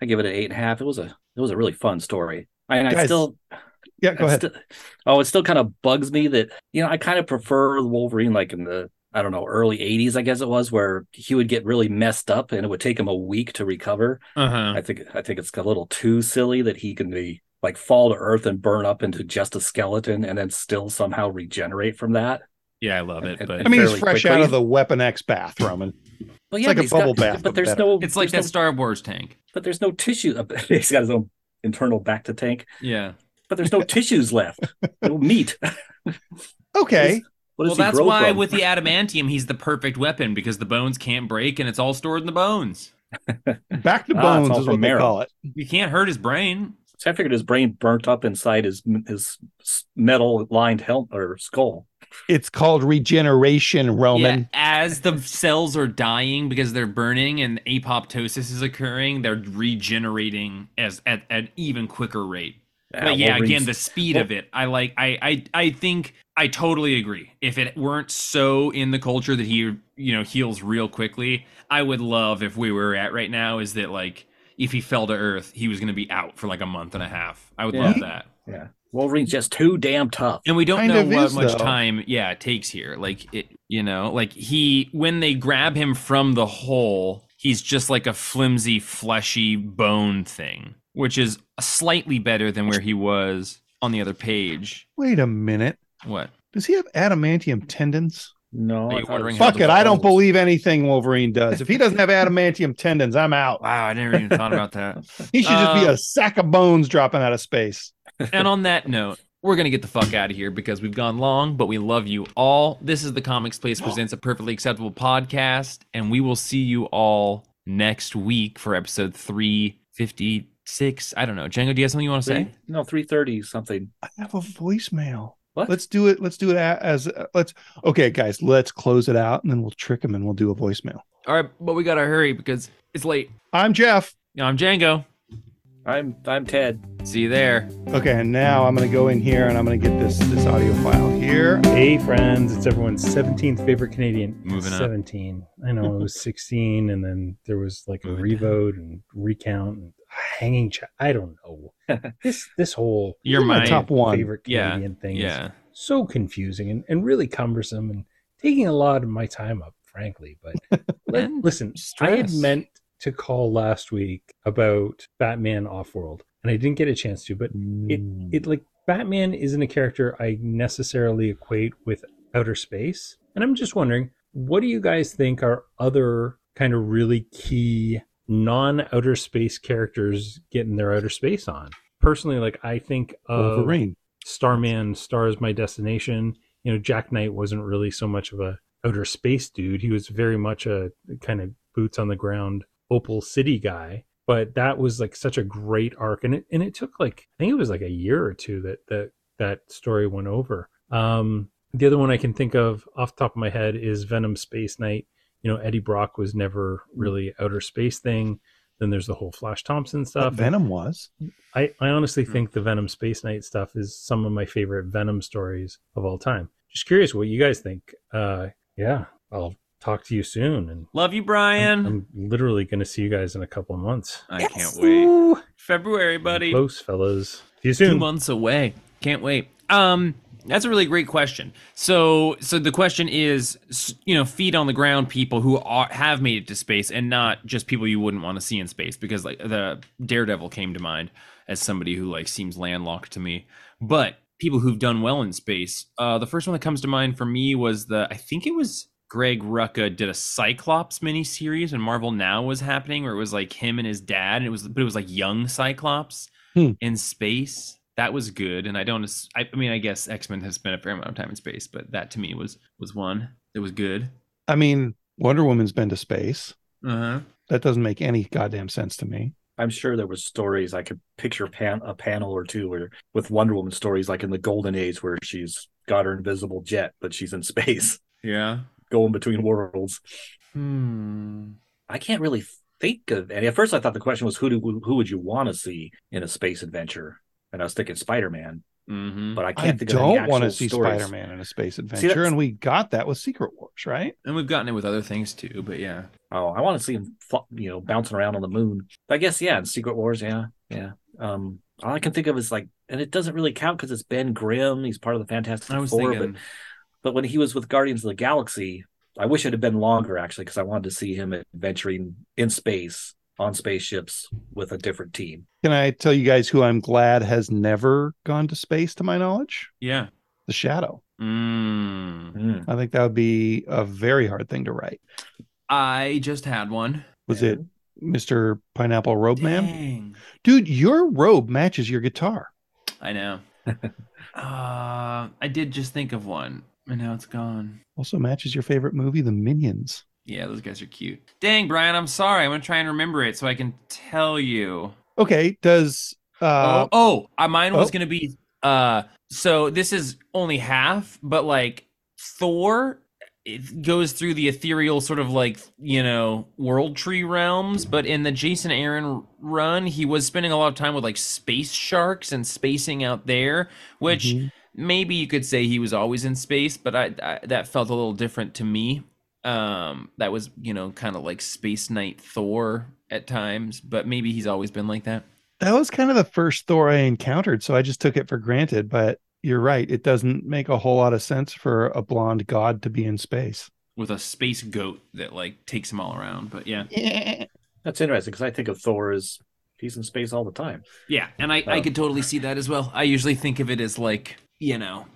I give it an eight and a half. It was a it was a really fun story. And I still Yeah, go I ahead. still- oh, it still kind of bugs me that you know I kind of prefer Wolverine like in the I don't know early '80s, I guess it was, where he would get really messed up and it would take him a week to recover. Uh-huh. I think I think it's a little too silly that he can be like fall to earth and burn up into just a skeleton and then still somehow regenerate from that. Yeah, I love it. And- But I mean, he's fresh quickly. out of the Weapon X bathroom, and Well, yeah, It's like a he's got- bubble bath, but but there's better. no it's like that no, Star Wars tank. but there's no tissue. He's got his own internal back to tank, Yeah. But there's no tissues left. No meat. okay. What Well, that's why from? with the adamantium, he's the perfect weapon because the bones can't break and it's all stored in the bones. Back to Ah, bones all is from what they call it. You can't hurt his brain. So I figured his brain burnt up inside his his metal lined helmet or skull. It's called regeneration, Roman. Yeah, as the cells are dying because they're burning and apoptosis is occurring, they're regenerating as at an even quicker rate. But yeah, Wolverine's- again, the speed of it, I like. I, I, I think I totally agree. If it weren't so in the culture that he, you know, heals real quickly, I would love if we were at right now is that like if he fell to Earth, he was going to be out for like a month and a half. I would Yeah. love that. yeah, Wolverine's just too damn tough. And we don't Kind know of what is, much though. time, yeah, it takes here. Like it, you know, like he when they grab him from the hole, he's just like a flimsy, fleshy bone thing, which is slightly better than where he was on the other page. Wait a minute. What? Does he have adamantium tendons? No, Are I you thought wondering Fuck it. I don't believe anything Wolverine does. If he doesn't have adamantium tendons, I'm out. Wow, I never even thought about that. He should just be Uh, a sack of bones dropping out of space. and on that note, we're gonna get the fuck out of here because we've gone long, but we love you all. This is the Comics Place presents a perfectly acceptable podcast, and we will see you all next week for episode three fifty six. I don't know, Django. Do you have something you want to say? No, three thirty something. I have a voicemail. What? Let's do it. Let's do it a- as uh, let's. Okay, guys, let's close it out and then we'll trick him and we'll do a voicemail. All right, but we gotta hurry because it's late. I'm Jeff. I'm Django. I'm I'm Ted. See you there. Okay, and now I'm gonna go in here and I'm gonna get this this audio file here. Hey, friends, it's everyone's 17th favorite Canadian. Moving up. 17. I know it was 16, and then there was like a Moving revote and recount and hanging. I don't know. this this whole You're my top one. favorite Yeah, Canadian thing is Yeah. so confusing and, and really cumbersome and taking a lot of my time up, frankly. But let- listen, I had meant to call last week about Batman Offworld, and I didn't get a chance to, but it mm. it like Batman isn't a character I necessarily equate with outer space. And I'm just wondering, what do you guys think are other kind of really key non outer space characters getting their outer space on? Personally, like I think of Wolverine. Starman, Star is My Destination. You know, Jack Knight wasn't really so much of a outer space dude. He was very much a kind of boots on the ground Opal City guy. But that was like such a great arc, and it and it took like I think it was like a year or two that that that story went over. Um, the other one I can think of off the top of my head is Venom Space Knight. You know, Eddie Brock was never really outer space thing. Then there's the whole Flash Thompson But stuff. Venom was. I, I honestly Hmm. think the Venom Space Knight stuff is some of my favorite Venom stories of all time. Just curious what you guys think. Uh, yeah, I'll talk to you soon. And Love you, Brian. I'm literally going to see you guys in a couple of months. I can't wait. February, buddy. Close, fellas. See you soon. two months away can't wait um that's a really great question so so the question is you know feet on the ground people who are have made it to space and not just people you wouldn't want to see in space because like the daredevil came to mind as somebody who like seems landlocked to me but people who've done well in space uh the first one that comes to mind for me was the i think it was Greg Rucka did a Cyclops miniseries and Marvel Now was happening, where it was like him and his dad, and it was, but it was like young Cyclops Hmm. in space. That was good, and I don't. I, I mean, I guess X Men has spent a fair amount of time in space, but that to me was was one that was good. I mean, Wonder Woman's been to space. Uh huh. That doesn't make any goddamn sense to me. I'm sure there was stories I could picture pan, a panel or two where with Wonder Woman stories like in the Golden Age where she's got her invisible jet but she's in space. Yeah. going between worlds. Hmm. I can't really think of any. At first, I thought the question was who do who would you want to see in a space adventure, and I was thinking Spider Man. Mm-hmm. But I I can't think don't of don't want to see. Spider Man in a space that's- adventure, and we got that with Secret Wars, right? And we've gotten it with other things too, but yeah. Oh, I want to see him, you know, bouncing around on the moon. I guess yeah, in Secret Wars, yeah, yeah. Um, all I can think of is like, and it doesn't really count because it's Ben Grimm. He's part of the Fantastic I was Four, thinking but but when he was with Guardians of the Galaxy, I wish it had been longer actually because I wanted to see him adventuring in space on spaceships with a different team. Can I tell you guys who I'm glad has never gone to space, to my knowledge? Yeah. The Shadow. Mm. Mm. I think that would be a very hard thing to write. I just had one. Was it Mr. Pineapple Robe Man? Dude, your robe matches your guitar. I know. uh, I did just think of one, and now it's gone. Also matches your favorite movie, The Minions. Yeah, those guys are cute. Dang, Brian, I'm sorry. I'm gonna try and remember it so I can tell you. Okay, does uh oh, oh, uh, mine was oh. gonna be. Uh, so this is only half, but like Thor, it goes through the ethereal sort of like you know world tree realms. But in the Jason Aaron run, he was spending a lot of time with like space sharks and spacing out there, which. Mhm. maybe you could say he was always in space, but I, I that felt a little different to me. Um, that was you know kind of like Space Knight Thor at times, but maybe he's always been like that. that was kind of the first Thor I encountered, so I just took it for granted. But you're right; it doesn't make a whole lot of sense for a blonde god to be in space. with a space goat that like takes him all around. But yeah, That's interesting because I think of Thor as he's in space all the time. yeah, and I I Oh. could totally see that as well. I usually think of it as like you know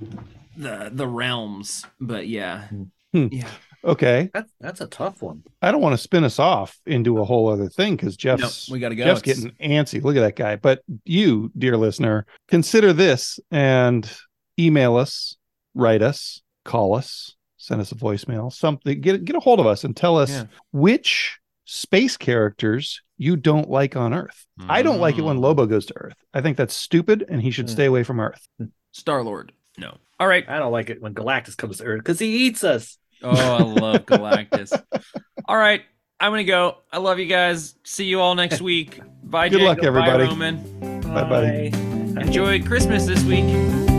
the the realms, but yeah, Hmm. yeah. Okay, That's that's a tough one. I don't want to spin us off into a whole other thing because No, Jeff's we gotta go. Jeff's It's- getting antsy. Look at that guy. But you, dear listener, consider this and email us, write us, call us, send us a voicemail, something. Get get a hold of us and tell us Yeah. which space characters you don't like on Earth. I don't like it when Mm. Lobo goes to Earth. I think that's stupid and he should Mm. stay away from Earth. Star Lord. No. All right. I don't like it when Galactus comes to Earth because he eats us. Oh, I love Galactus. All right, I'm gonna go. I love you guys. See you all next week. Bye. Good luck, Jacob. Bye, everybody. Roman. Bye, buddy. Enjoy Christmas this week.